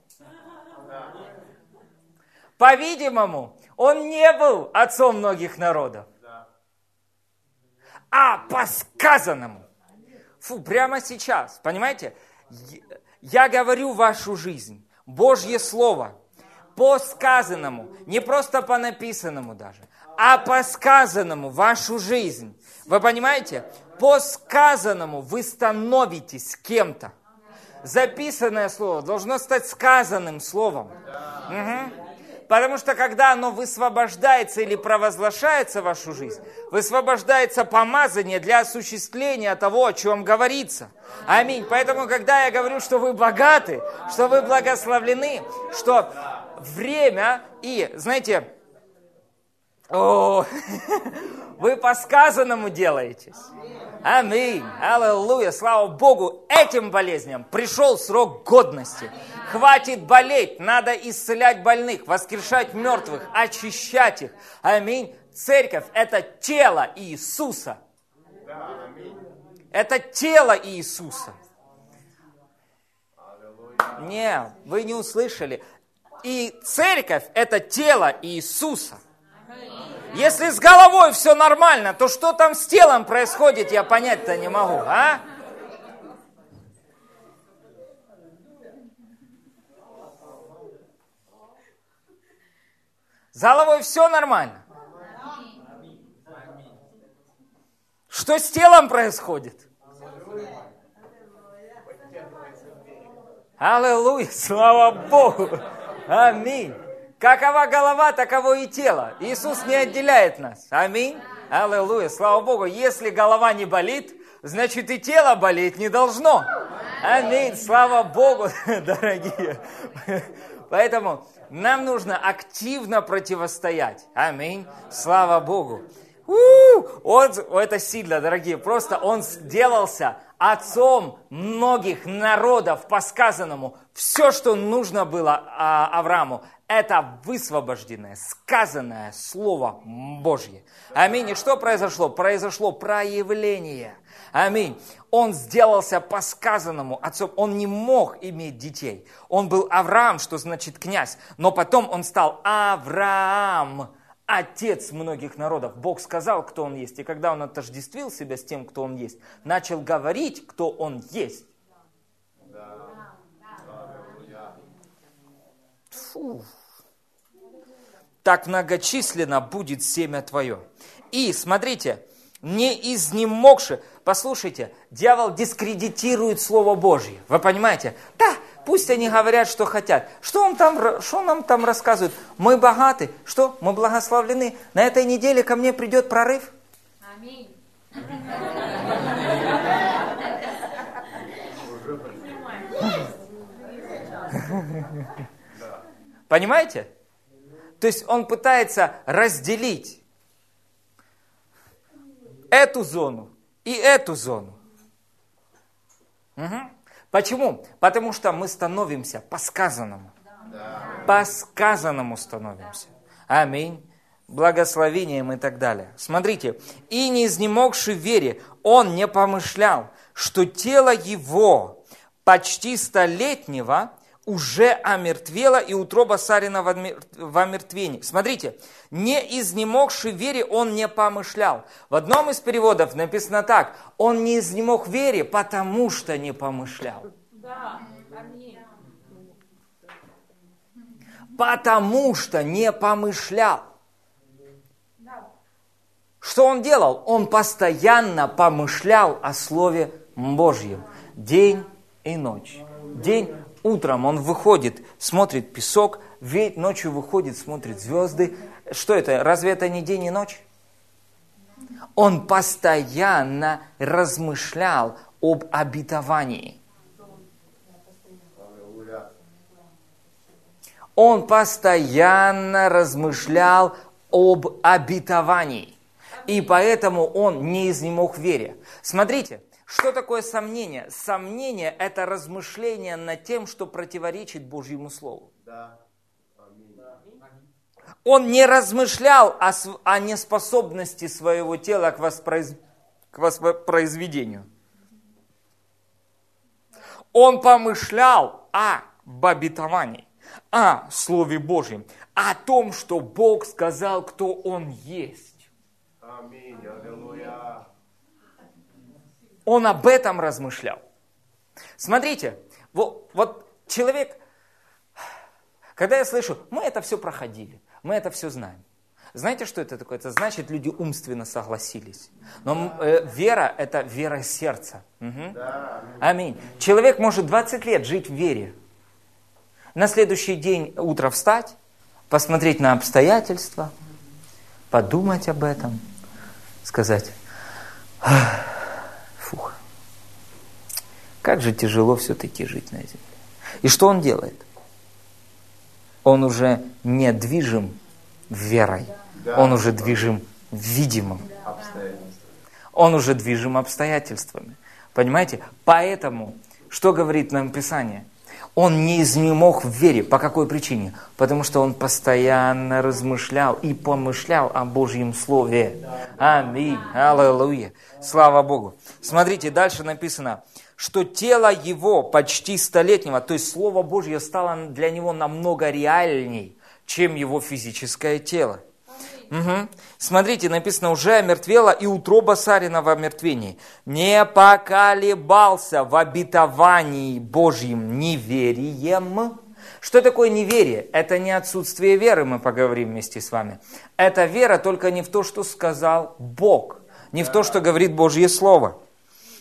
По-видимому, он не был отцом многих народов, а по сказанному. Фу, прямо сейчас, понимаете? Я говорю вашу жизнь, Божье Слово, по сказанному, не просто по написанному даже, а по сказанному вашу жизнь. Вы понимаете? По сказанному вы становитесь кем-то. Записанное слово должно стать сказанным словом. Угу. Потому что когда оно высвобождается или провозглашается в вашу жизнь, высвобождается помазание для осуществления того, о чем говорится. Аминь. Поэтому, когда я говорю, что вы богаты, что вы благословлены, что время и, знаете, о, (laughs) вы по сказанному делаетесь. Аминь. Аллилуйя. Слава Богу. Этим болезням пришел срок годности. Хватит болеть. Надо исцелять больных, воскрешать мертвых, очищать их. Аминь. Церковь – это тело Иисуса. Это тело Иисуса. Не, вы не услышали. И церковь – это тело Иисуса. Если с головой все нормально, то что там с телом происходит, я понять-то не могу, а? С головой все нормально. Что с телом происходит? Аллилуйя, слава Богу. Аминь. Какова голова, таково и тело. Иисус не отделяет нас. Аминь. Аллилуйя, слава Богу. Если голова не болит, значит и тело болеть не должно. Аминь, слава Богу, (laughs) дорогие. Поэтому нам нужно активно противостоять. Аминь, слава Богу. У-у-у! Он, это сильно, дорогие, просто он сделался отцом многих народов по сказанному. Все, что нужно было а, Аврааму, это высвобожденное, сказанное Слово Божье. Аминь. И что произошло? Произошло проявление. Аминь. Он сделался по сказанному отцом. Он не мог иметь детей. Он был Авраам, что значит князь. Но потом он стал Авраам отец многих народов. Бог сказал, кто он есть. И когда он отождествил себя с тем, кто он есть, начал говорить, кто он есть. Фу. Так многочисленно будет семя твое. И смотрите, не изнемогши. Послушайте, дьявол дискредитирует Слово Божье. Вы понимаете? Да, Пусть они говорят, что хотят. Что, он там, что нам там рассказывают? Мы богаты. Что? Мы благословлены. На этой неделе ко мне придет прорыв. Аминь. Понимаете? То есть он пытается разделить эту зону и эту зону. Угу. Почему? Потому что мы становимся по сказанному. По сказанному становимся. Аминь. Благословением и так далее. Смотрите. И не изнемогший в вере, он не помышлял, что тело его почти столетнего уже омертвела и утроба Сарина в омертвении. Смотрите, не изнемогший вере он не помышлял. В одном из переводов написано так, он не изнемог вере, потому что не помышлял. Да. Потому что не помышлял. Что он делал? Он постоянно помышлял о Слове Божьем. День и ночь. День Утром он выходит, смотрит песок, ночью выходит, смотрит звезды. Что это? Разве это не день и ночь? Он постоянно размышлял об обетовании. Он постоянно размышлял об обетовании. И поэтому он не изнемог вере. Смотрите, что такое сомнение? Сомнение – это размышление над тем, что противоречит Божьему Слову. Он не размышлял о, о неспособности своего тела к, воспроиз... к воспроизведению. Он помышлял о обетовании, о Слове Божьем, о том, что Бог сказал, кто Он есть. Аминь. Он об этом размышлял. Смотрите, вот, вот человек, когда я слышу, мы это все проходили, мы это все знаем. Знаете, что это такое? Это значит, люди умственно согласились. Но э, вера – это вера сердца. Угу. Да. Аминь. Человек может 20 лет жить в вере. На следующий день утро встать, посмотреть на обстоятельства, подумать об этом, сказать, Фух. Как же тяжело все-таки жить на земле. И что он делает? Он уже не движим верой, он уже движим видимым. Он уже движим обстоятельствами. Понимаете? Поэтому, что говорит нам Писание? Он не изнемог в вере. По какой причине? Потому что он постоянно размышлял и помышлял о Божьем Слове. Аминь. Аллилуйя. Слава Богу. Смотрите, дальше написано, что тело его почти столетнего, то есть Слово Божье стало для него намного реальней, чем его физическое тело. Угу. Смотрите, написано, уже омертвела и утроба Сарина в омертвении. Не поколебался в обетовании Божьим неверием. Что такое неверие? Это не отсутствие веры, мы поговорим вместе с вами. Это вера только не в то, что сказал Бог. не в то, что говорит Божье Слово.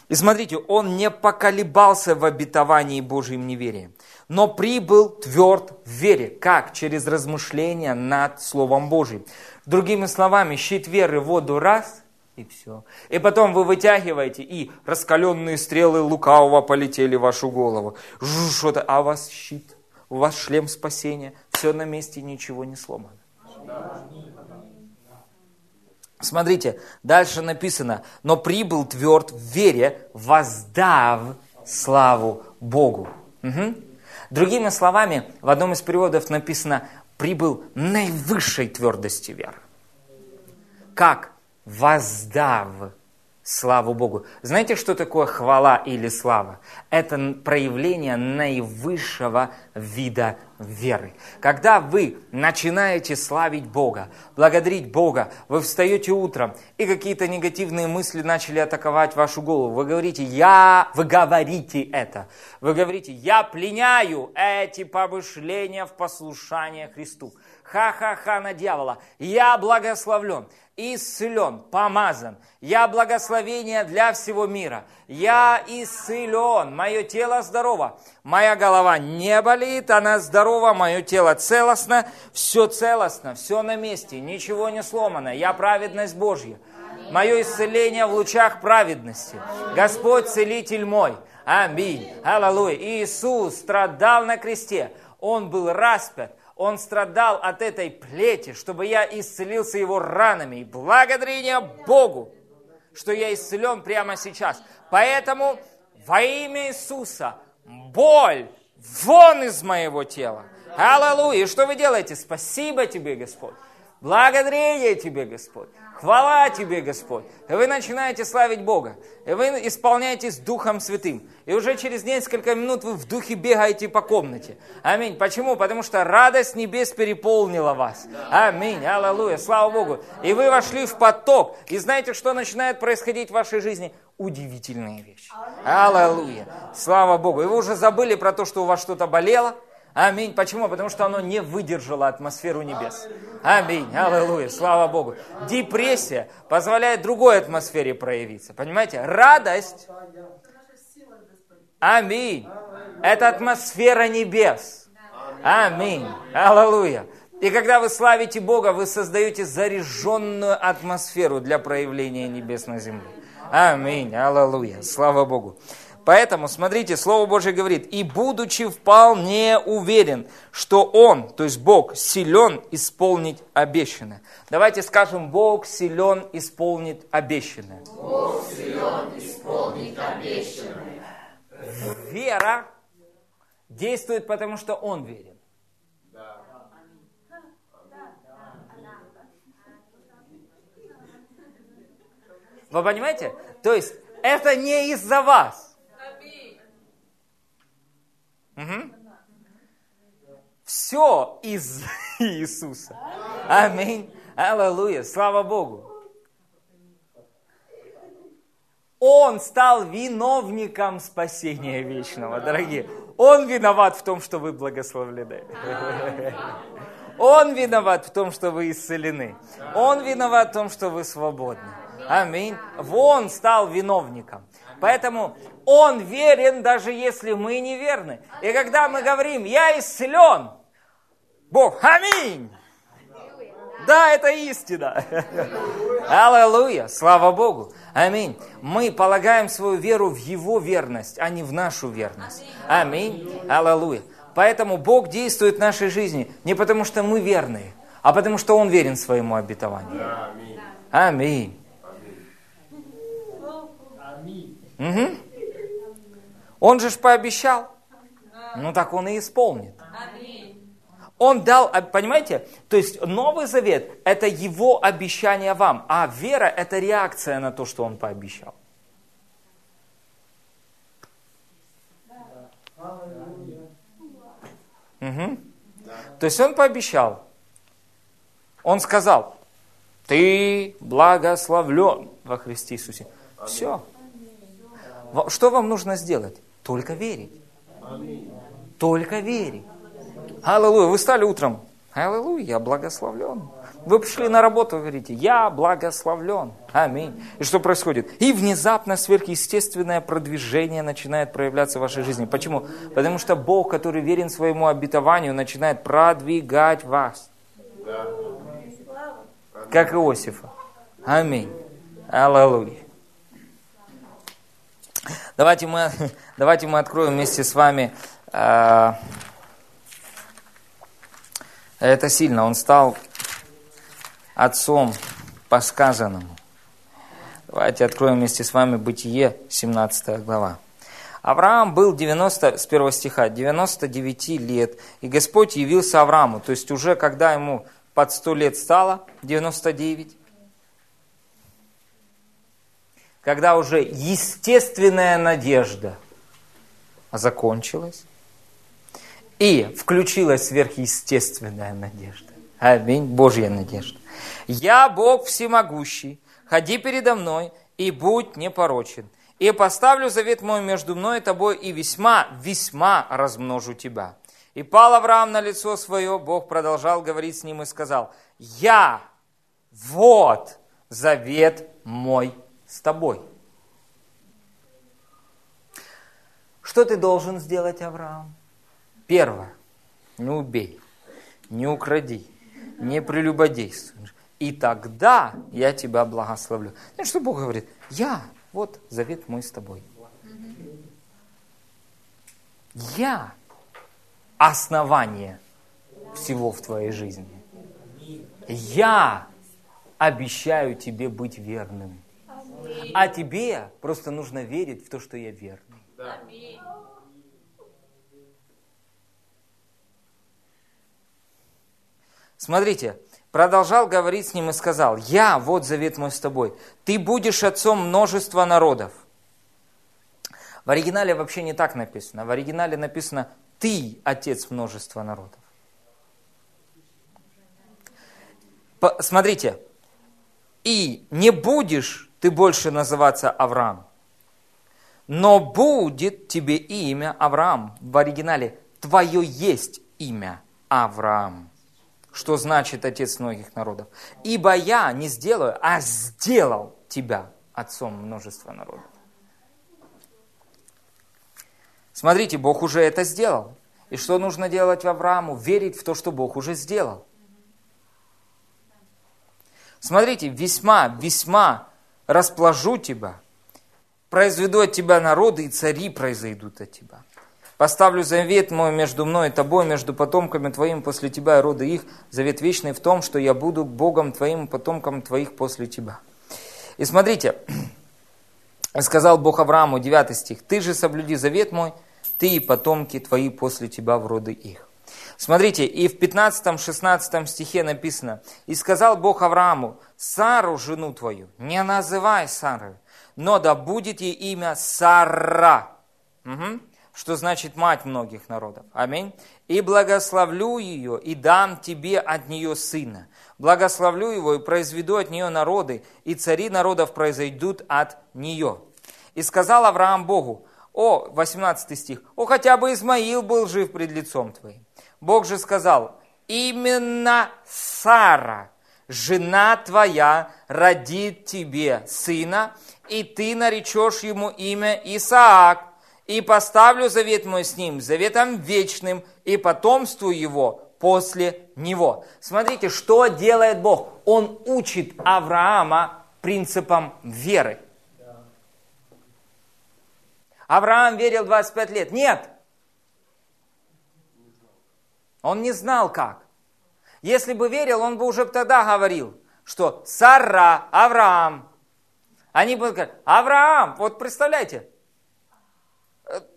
И смотрите, он не поколебался в обетовании Божьим неверием, но прибыл тверд в вере. Как? Через размышления над Словом Божьим. Другими словами, щит веры воду раз – и все. И потом вы вытягиваете, и раскаленные стрелы лукавого полетели в вашу голову. Что-то, а у вас щит, у вас шлем спасения, все на месте, ничего не сломано. Смотрите, дальше написано, но прибыл тверд в вере, воздав славу Богу. Угу. Другими словами, в одном из переводов написано, прибыл наивысшей твердости веры. Как? Воздав славу Богу. Знаете, что такое хвала или слава? Это проявление наивысшего вида веры. Когда вы начинаете славить Бога, благодарить Бога, вы встаете утром, и какие-то негативные мысли начали атаковать вашу голову. Вы говорите, я, вы говорите это. Вы говорите, я пленяю эти помышления в послушание Христу. Ха-ха-ха на дьявола. Я благословлен исцелен, помазан. Я благословение для всего мира. Я исцелен, мое тело здорово. Моя голова не болит, она здорова, мое тело целостно, все целостно, все на месте, ничего не сломано. Я праведность Божья. Мое исцеление в лучах праведности. Господь целитель мой. Аминь. Аллилуйя. Иисус страдал на кресте. Он был распят он страдал от этой плети, чтобы я исцелился его ранами. И благодарение Богу, что я исцелен прямо сейчас. Поэтому во имя Иисуса боль вон из моего тела. Аллилуйя. И что вы делаете? Спасибо тебе, Господь. Благодарение тебе, Господь. Хвала тебе, Господь. И вы начинаете славить Бога. И вы исполняетесь Духом Святым. И уже через несколько минут вы в духе бегаете по комнате. Аминь. Почему? Потому что радость небес переполнила вас. Аминь. Аллилуйя. Слава Богу. И вы вошли в поток. И знаете, что начинает происходить в вашей жизни? Удивительные вещи. Аллилуйя. Слава Богу. И вы уже забыли про то, что у вас что-то болело. Аминь. Почему? Потому что оно не выдержало атмосферу небес. Аминь. Аллилуйя. Слава Богу. Депрессия позволяет другой атмосфере проявиться. Понимаете? Радость. Аминь. Это атмосфера небес. Аминь. Аллилуйя. И когда вы славите Бога, вы создаете заряженную атмосферу для проявления небес на земле. Аминь. Аллилуйя. Слава Богу. Поэтому, смотрите, Слово Божье говорит, «И будучи вполне уверен, что Он, то есть Бог, силен исполнить обещанное». Давайте скажем, Бог силен исполнить обещанное. Бог силен исполнить обещанное. Вера действует, потому что Он верен. Вы понимаете? То есть это не из-за вас. Угу. Все из (laughs) Иисуса. Аминь. Аллилуйя. Слава Богу. Он стал виновником спасения вечного, дорогие. Он виноват в том, что вы благословлены. Он виноват в том, что вы исцелены. Он виноват в том, что вы свободны. Аминь. Он стал виновником. Поэтому Он верен, даже если мы неверны. И когда мы говорим, я исцелен, Бог, аминь. Да, это истина. Аллилуйя, слава Богу. Аминь. Мы полагаем свою веру в Его верность, а не в нашу верность. Аминь. Аллилуйя. Поэтому Бог действует в нашей жизни не потому, что мы верные, а потому, что Он верен своему обетованию. Аминь. Угу. Он же ж пообещал. Ну так он и исполнит. Он дал, а, понимаете, то есть Новый Завет – это его обещание вам, а вера – это реакция на то, что он пообещал. Угу. То есть он пообещал. Он сказал, ты благословлен во Христе Иисусе. Все. Что вам нужно сделать? Только верить. Только верить. Аллилуйя. Вы стали утром. Аллилуйя, я благословлен. Вы пришли на работу, вы говорите, я благословлен. Аминь. И что происходит? И внезапно сверхъестественное продвижение начинает проявляться в вашей жизни. Почему? Потому что Бог, который верен своему обетованию, начинает продвигать вас. Как Иосифа. Аминь. Аллилуйя. Давайте мы, (laughs) давайте мы откроем вместе с вами. Э, это сильно. Он стал отцом по сказанному. Давайте откроем вместе с вами Бытие, 17 глава. Авраам был 90, с первого стиха, 99 лет, и Господь явился Аврааму, то есть уже когда ему под 100 лет стало, 99, когда уже естественная надежда закончилась, и включилась сверхъестественная надежда. Аминь, Божья надежда. Я Бог всемогущий, ходи передо мной и будь непорочен. И поставлю завет мой между мной и тобой, и весьма, весьма размножу тебя. И пал Авраам на лицо свое, Бог продолжал говорить с ним и сказал, я, вот завет мой с тобой. Что ты должен сделать, Авраам? Первое. Не убей, не укради, не прелюбодействуй. И тогда я тебя благословлю. Знаешь, что Бог говорит? Я, вот завет мой с тобой. Я основание всего в твоей жизни. Я обещаю тебе быть верным. А тебе просто нужно верить в то, что я верный. Смотрите, продолжал говорить с ним и сказал, «Я, вот завет мой с тобой, ты будешь отцом множества народов». В оригинале вообще не так написано. В оригинале написано «ты отец множества народов». Смотрите, «и не будешь ты больше называться Авраам, но будет тебе имя Авраам». В оригинале «твое есть имя Авраам» что значит отец многих народов. Ибо я не сделаю, а сделал тебя отцом множества народов. Смотрите, Бог уже это сделал. И что нужно делать Аврааму? Верить в то, что Бог уже сделал. Смотрите, весьма, весьма расположу тебя, произведу от тебя народы, и цари произойдут от тебя. Поставлю завет мой между мной и тобой, между потомками твоим после тебя и рода их, завет вечный в том, что я буду Богом твоим и потомкам твоих после тебя. И смотрите, (clears throat) сказал Бог Аврааму, 9 стих, «Ты же соблюди завет мой, ты и потомки твои после тебя в роды их». Смотрите, и в 15-16 стихе написано, «И сказал Бог Аврааму, Сару, жену твою, не называй Сарой, но да будет ей имя Сара». Угу что значит мать многих народов. Аминь. И благословлю ее, и дам тебе от нее сына. Благословлю его, и произведу от нее народы, и цари народов произойдут от нее. И сказал Авраам Богу, о, 18 стих, о, хотя бы Измаил был жив пред лицом твоим. Бог же сказал, именно Сара, жена твоя, родит тебе сына, и ты наречешь ему имя Исаак, и поставлю завет мой с ним, заветом вечным, и потомству его после него. Смотрите, что делает Бог. Он учит Авраама принципам веры. Авраам верил 25 лет. Нет. Он не знал как. Если бы верил, он бы уже тогда говорил, что Сара, Авраам. Они бы сказали, Авраам, вот представляете,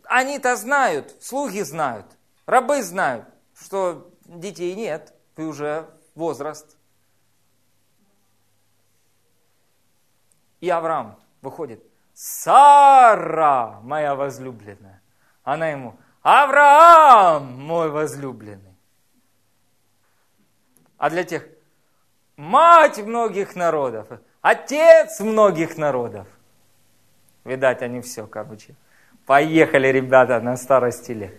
они-то знают, слуги знают, рабы знают, что детей нет, ты уже возраст. И Авраам выходит, Сара, моя возлюбленная. Она ему, Авраам, мой возлюбленный. А для тех, мать многих народов, отец многих народов. Видать, они все, короче, Поехали, ребята, на старости лет.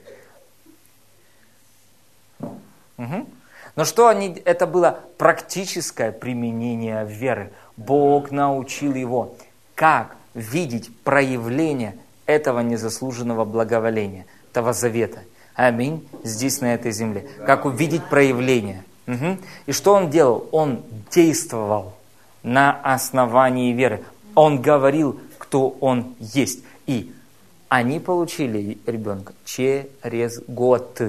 Угу. Но что они, это было практическое применение веры. Бог научил его, как видеть проявление этого незаслуженного благоволения, этого завета. Аминь. Здесь, на этой земле. Как увидеть проявление. Угу. И что он делал? Он действовал на основании веры. Он говорил, кто он есть. И они получили ребенка через год.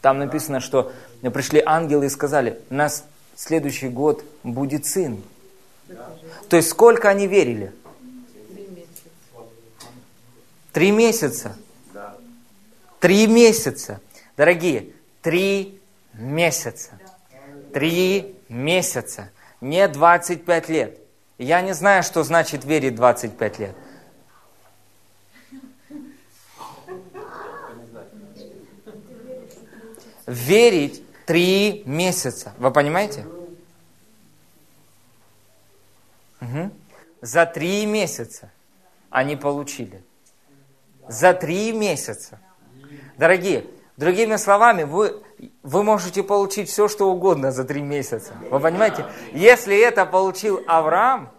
Там написано, что пришли ангелы и сказали, у нас следующий год будет сын. То есть сколько они верили? Три месяца. Три месяца. Дорогие, три месяца. Три месяца. Не 25 лет. Я не знаю, что значит верить 25 лет. Верить три месяца. Вы понимаете? Угу. За три месяца они получили. За три месяца. Дорогие, другими словами, вы, вы можете получить все, что угодно за три месяца. Вы понимаете? Если это получил Авраам,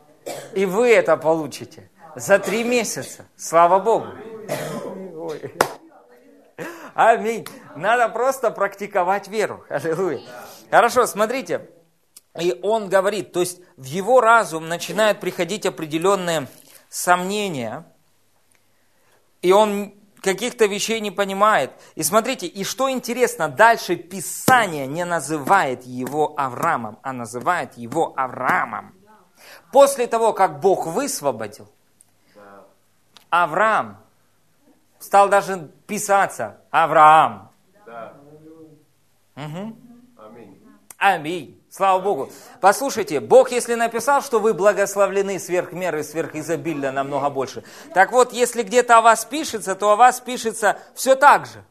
и вы это получите за три месяца, слава Богу. Аминь. Надо просто практиковать веру. Аллилуйя. Хорошо, смотрите. И он говорит, то есть в его разум начинают приходить определенные сомнения, и он каких-то вещей не понимает. И смотрите, и что интересно, дальше Писание не называет его Авраамом, а называет его Авраамом. После того, как Бог высвободил, Авраам стал даже писаться Авраам. Угу. Аминь. Аминь. Слава Богу. Послушайте, Бог, если написал, что вы благословлены сверх меры, сверх изобильно намного больше, так вот, если где-то о вас пишется, то о вас пишется все так же.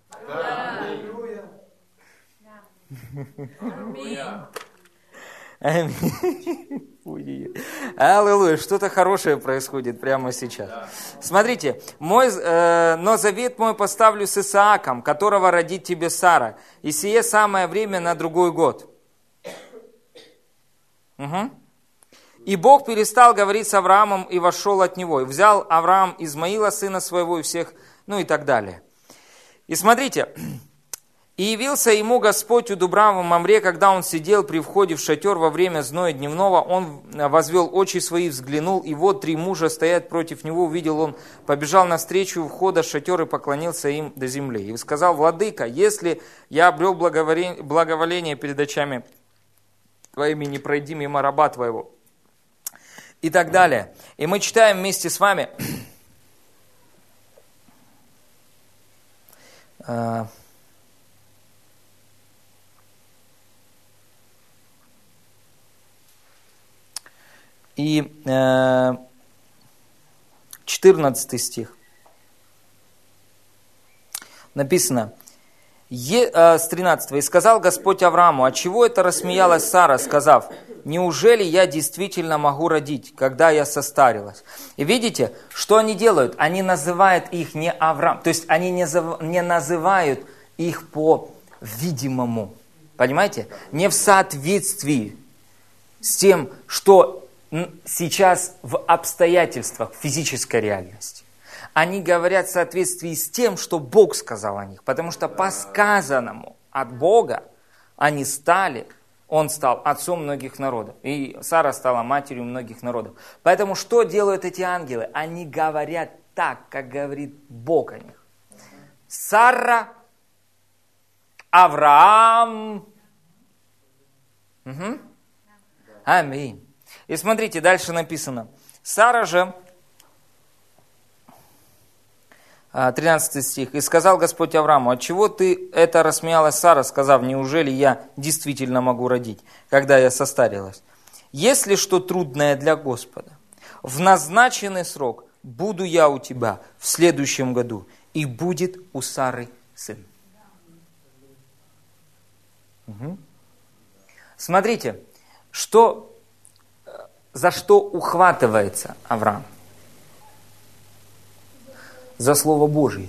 Аминь. Аллилуйя, что-то хорошее происходит прямо сейчас. Смотрите, мой, э, но завет мой поставлю с Исааком, которого родит тебе Сара, и сие самое время на другой год. Угу. И Бог перестал говорить с Авраамом и вошел от него. И взял Авраам Измаила, сына своего, и всех, ну и так далее. И смотрите, и явился ему Господь у Дубрава Мамре, когда он сидел при входе в шатер во время зноя дневного, он возвел очи свои, взглянул, и вот три мужа стоят против него, увидел он, побежал навстречу входа шатер и поклонился им до земли. И сказал, Владыка, если я обрел благоволение перед очами твоими не пройди мимо раба твоего. И так далее. И мы читаем вместе с вами э, и 14 э, стих. Написано, Е, э, с 13. «И сказал Господь Аврааму, от чего это рассмеялась Сара, сказав, неужели я действительно могу родить, когда я состарилась?» И видите, что они делают? Они называют их не Авраам, то есть они не, не называют их по видимому, понимаете? Не в соответствии с тем, что сейчас в обстоятельствах физической реальности они говорят в соответствии с тем, что Бог сказал о них. Потому что по сказанному от Бога они стали, он стал отцом многих народов. И Сара стала матерью многих народов. Поэтому что делают эти ангелы? Они говорят так, как говорит Бог о них. Сара, Авраам. Угу. Аминь. И смотрите, дальше написано. Сара же 13 а, стих. «И сказал Господь Аврааму, отчего ты это рассмеялась Сара, сказав, неужели я действительно могу родить, когда я состарилась? Если что трудное для Господа, в назначенный срок буду я у тебя в следующем году, и будет у Сары сын». Угу. Смотрите, что, за что ухватывается Авраам – за Слово Божье.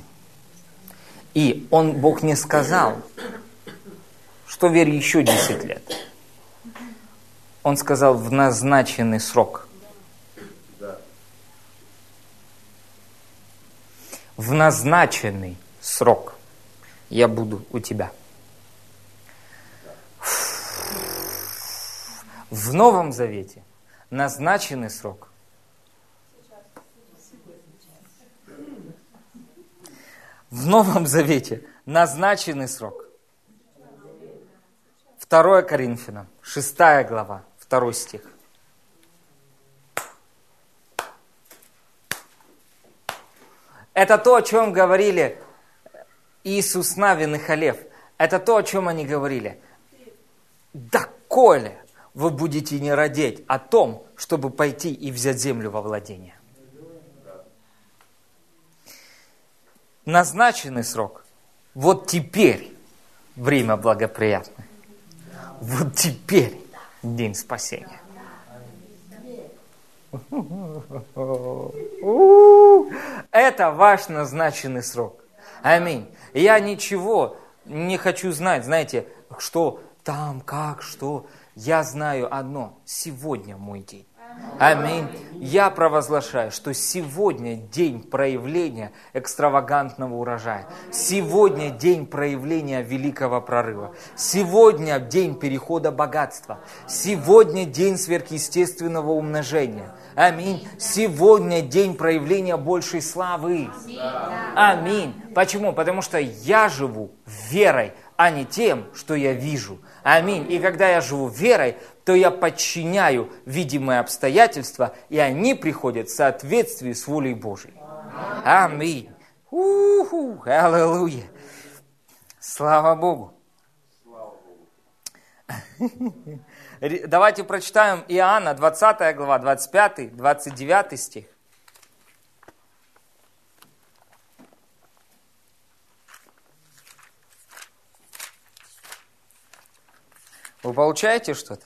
И он, Бог не сказал, что вере еще 10 лет. Он сказал в назначенный срок. В назначенный срок я буду у тебя. В Новом Завете назначенный срок. В Новом Завете назначенный срок. 2 Коринфянам, 6 глава, 2 стих. Это то, о чем говорили Иисус Навин и Халев. Это то, о чем они говорили. Да, Коля, вы будете не родить о том, чтобы пойти и взять землю во владение. Назначенный срок. Вот теперь время благоприятное. Вот теперь день спасения. Это ваш назначенный срок. Аминь. Я ничего не хочу знать, знаете, что там, как, что. Я знаю одно. Сегодня мой день. Аминь. Я провозглашаю, что сегодня день проявления экстравагантного урожая. Сегодня день проявления великого прорыва. Сегодня день перехода богатства. Сегодня день сверхъестественного умножения. Аминь. Сегодня день проявления большей славы. Аминь. Почему? Потому что я живу верой, а не тем, что я вижу. Аминь. И когда я живу верой, то я подчиняю видимые обстоятельства, и они приходят в соответствии с волей Божьей. Аминь. Уху, аллилуйя. Слава Богу. (laughs) Давайте прочитаем Иоанна, 20 глава, 25, 29 стих. Вы получаете что-то?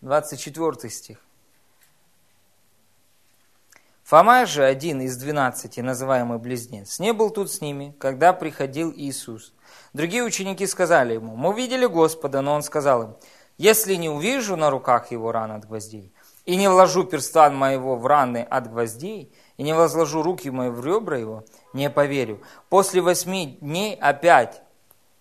Двадцать четвертый стих. Фома же, один из двенадцати, называемый близнец, не был тут с ними, когда приходил Иисус. Другие ученики сказали ему, мы видели Господа, но он сказал им, если не увижу на руках его ран от гвоздей, и не вложу перстан моего в раны от гвоздей, и не возложу руки мои в ребра его, не поверю. После восьми дней опять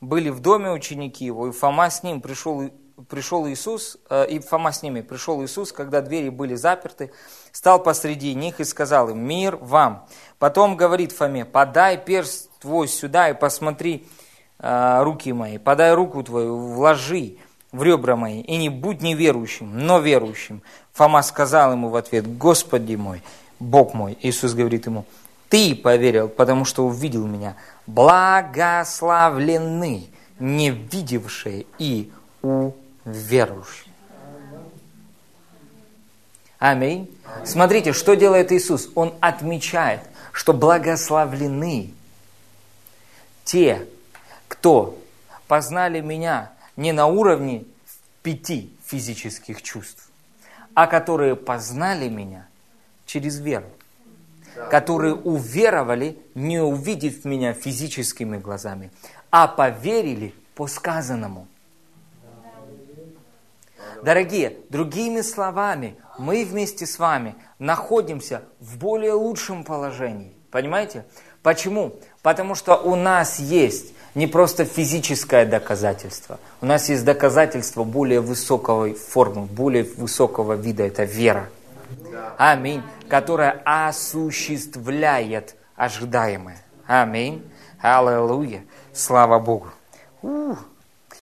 были в доме ученики его, и Фома с ним пришел, пришел Иисус, э, и Фома с ними пришел Иисус, когда двери были заперты, стал посреди них и сказал им, мир вам. Потом говорит Фоме, подай перст твой сюда и посмотри э, руки мои, подай руку твою, вложи в ребра мои, и не будь неверующим, но верующим. Фома сказал ему в ответ, Господи мой, Бог мой. Иисус говорит ему, ты поверил, потому что увидел меня. Благословлены не видевшие и уверующие. Аминь. Смотрите, что делает Иисус. Он отмечает, что благословлены те, кто познали меня не на уровне пяти физических чувств, а которые познали меня через веру, которые уверовали, не увидев меня физическими глазами, а поверили по сказанному. Дорогие, другими словами, мы вместе с вами находимся в более лучшем положении. Понимаете? Почему? Потому что у нас есть не просто физическое доказательство. У нас есть доказательство более высокой формы, более высокого вида. Это вера. Аминь. Которая осуществляет ожидаемое. Аминь. Аллилуйя. Слава Богу. Ух.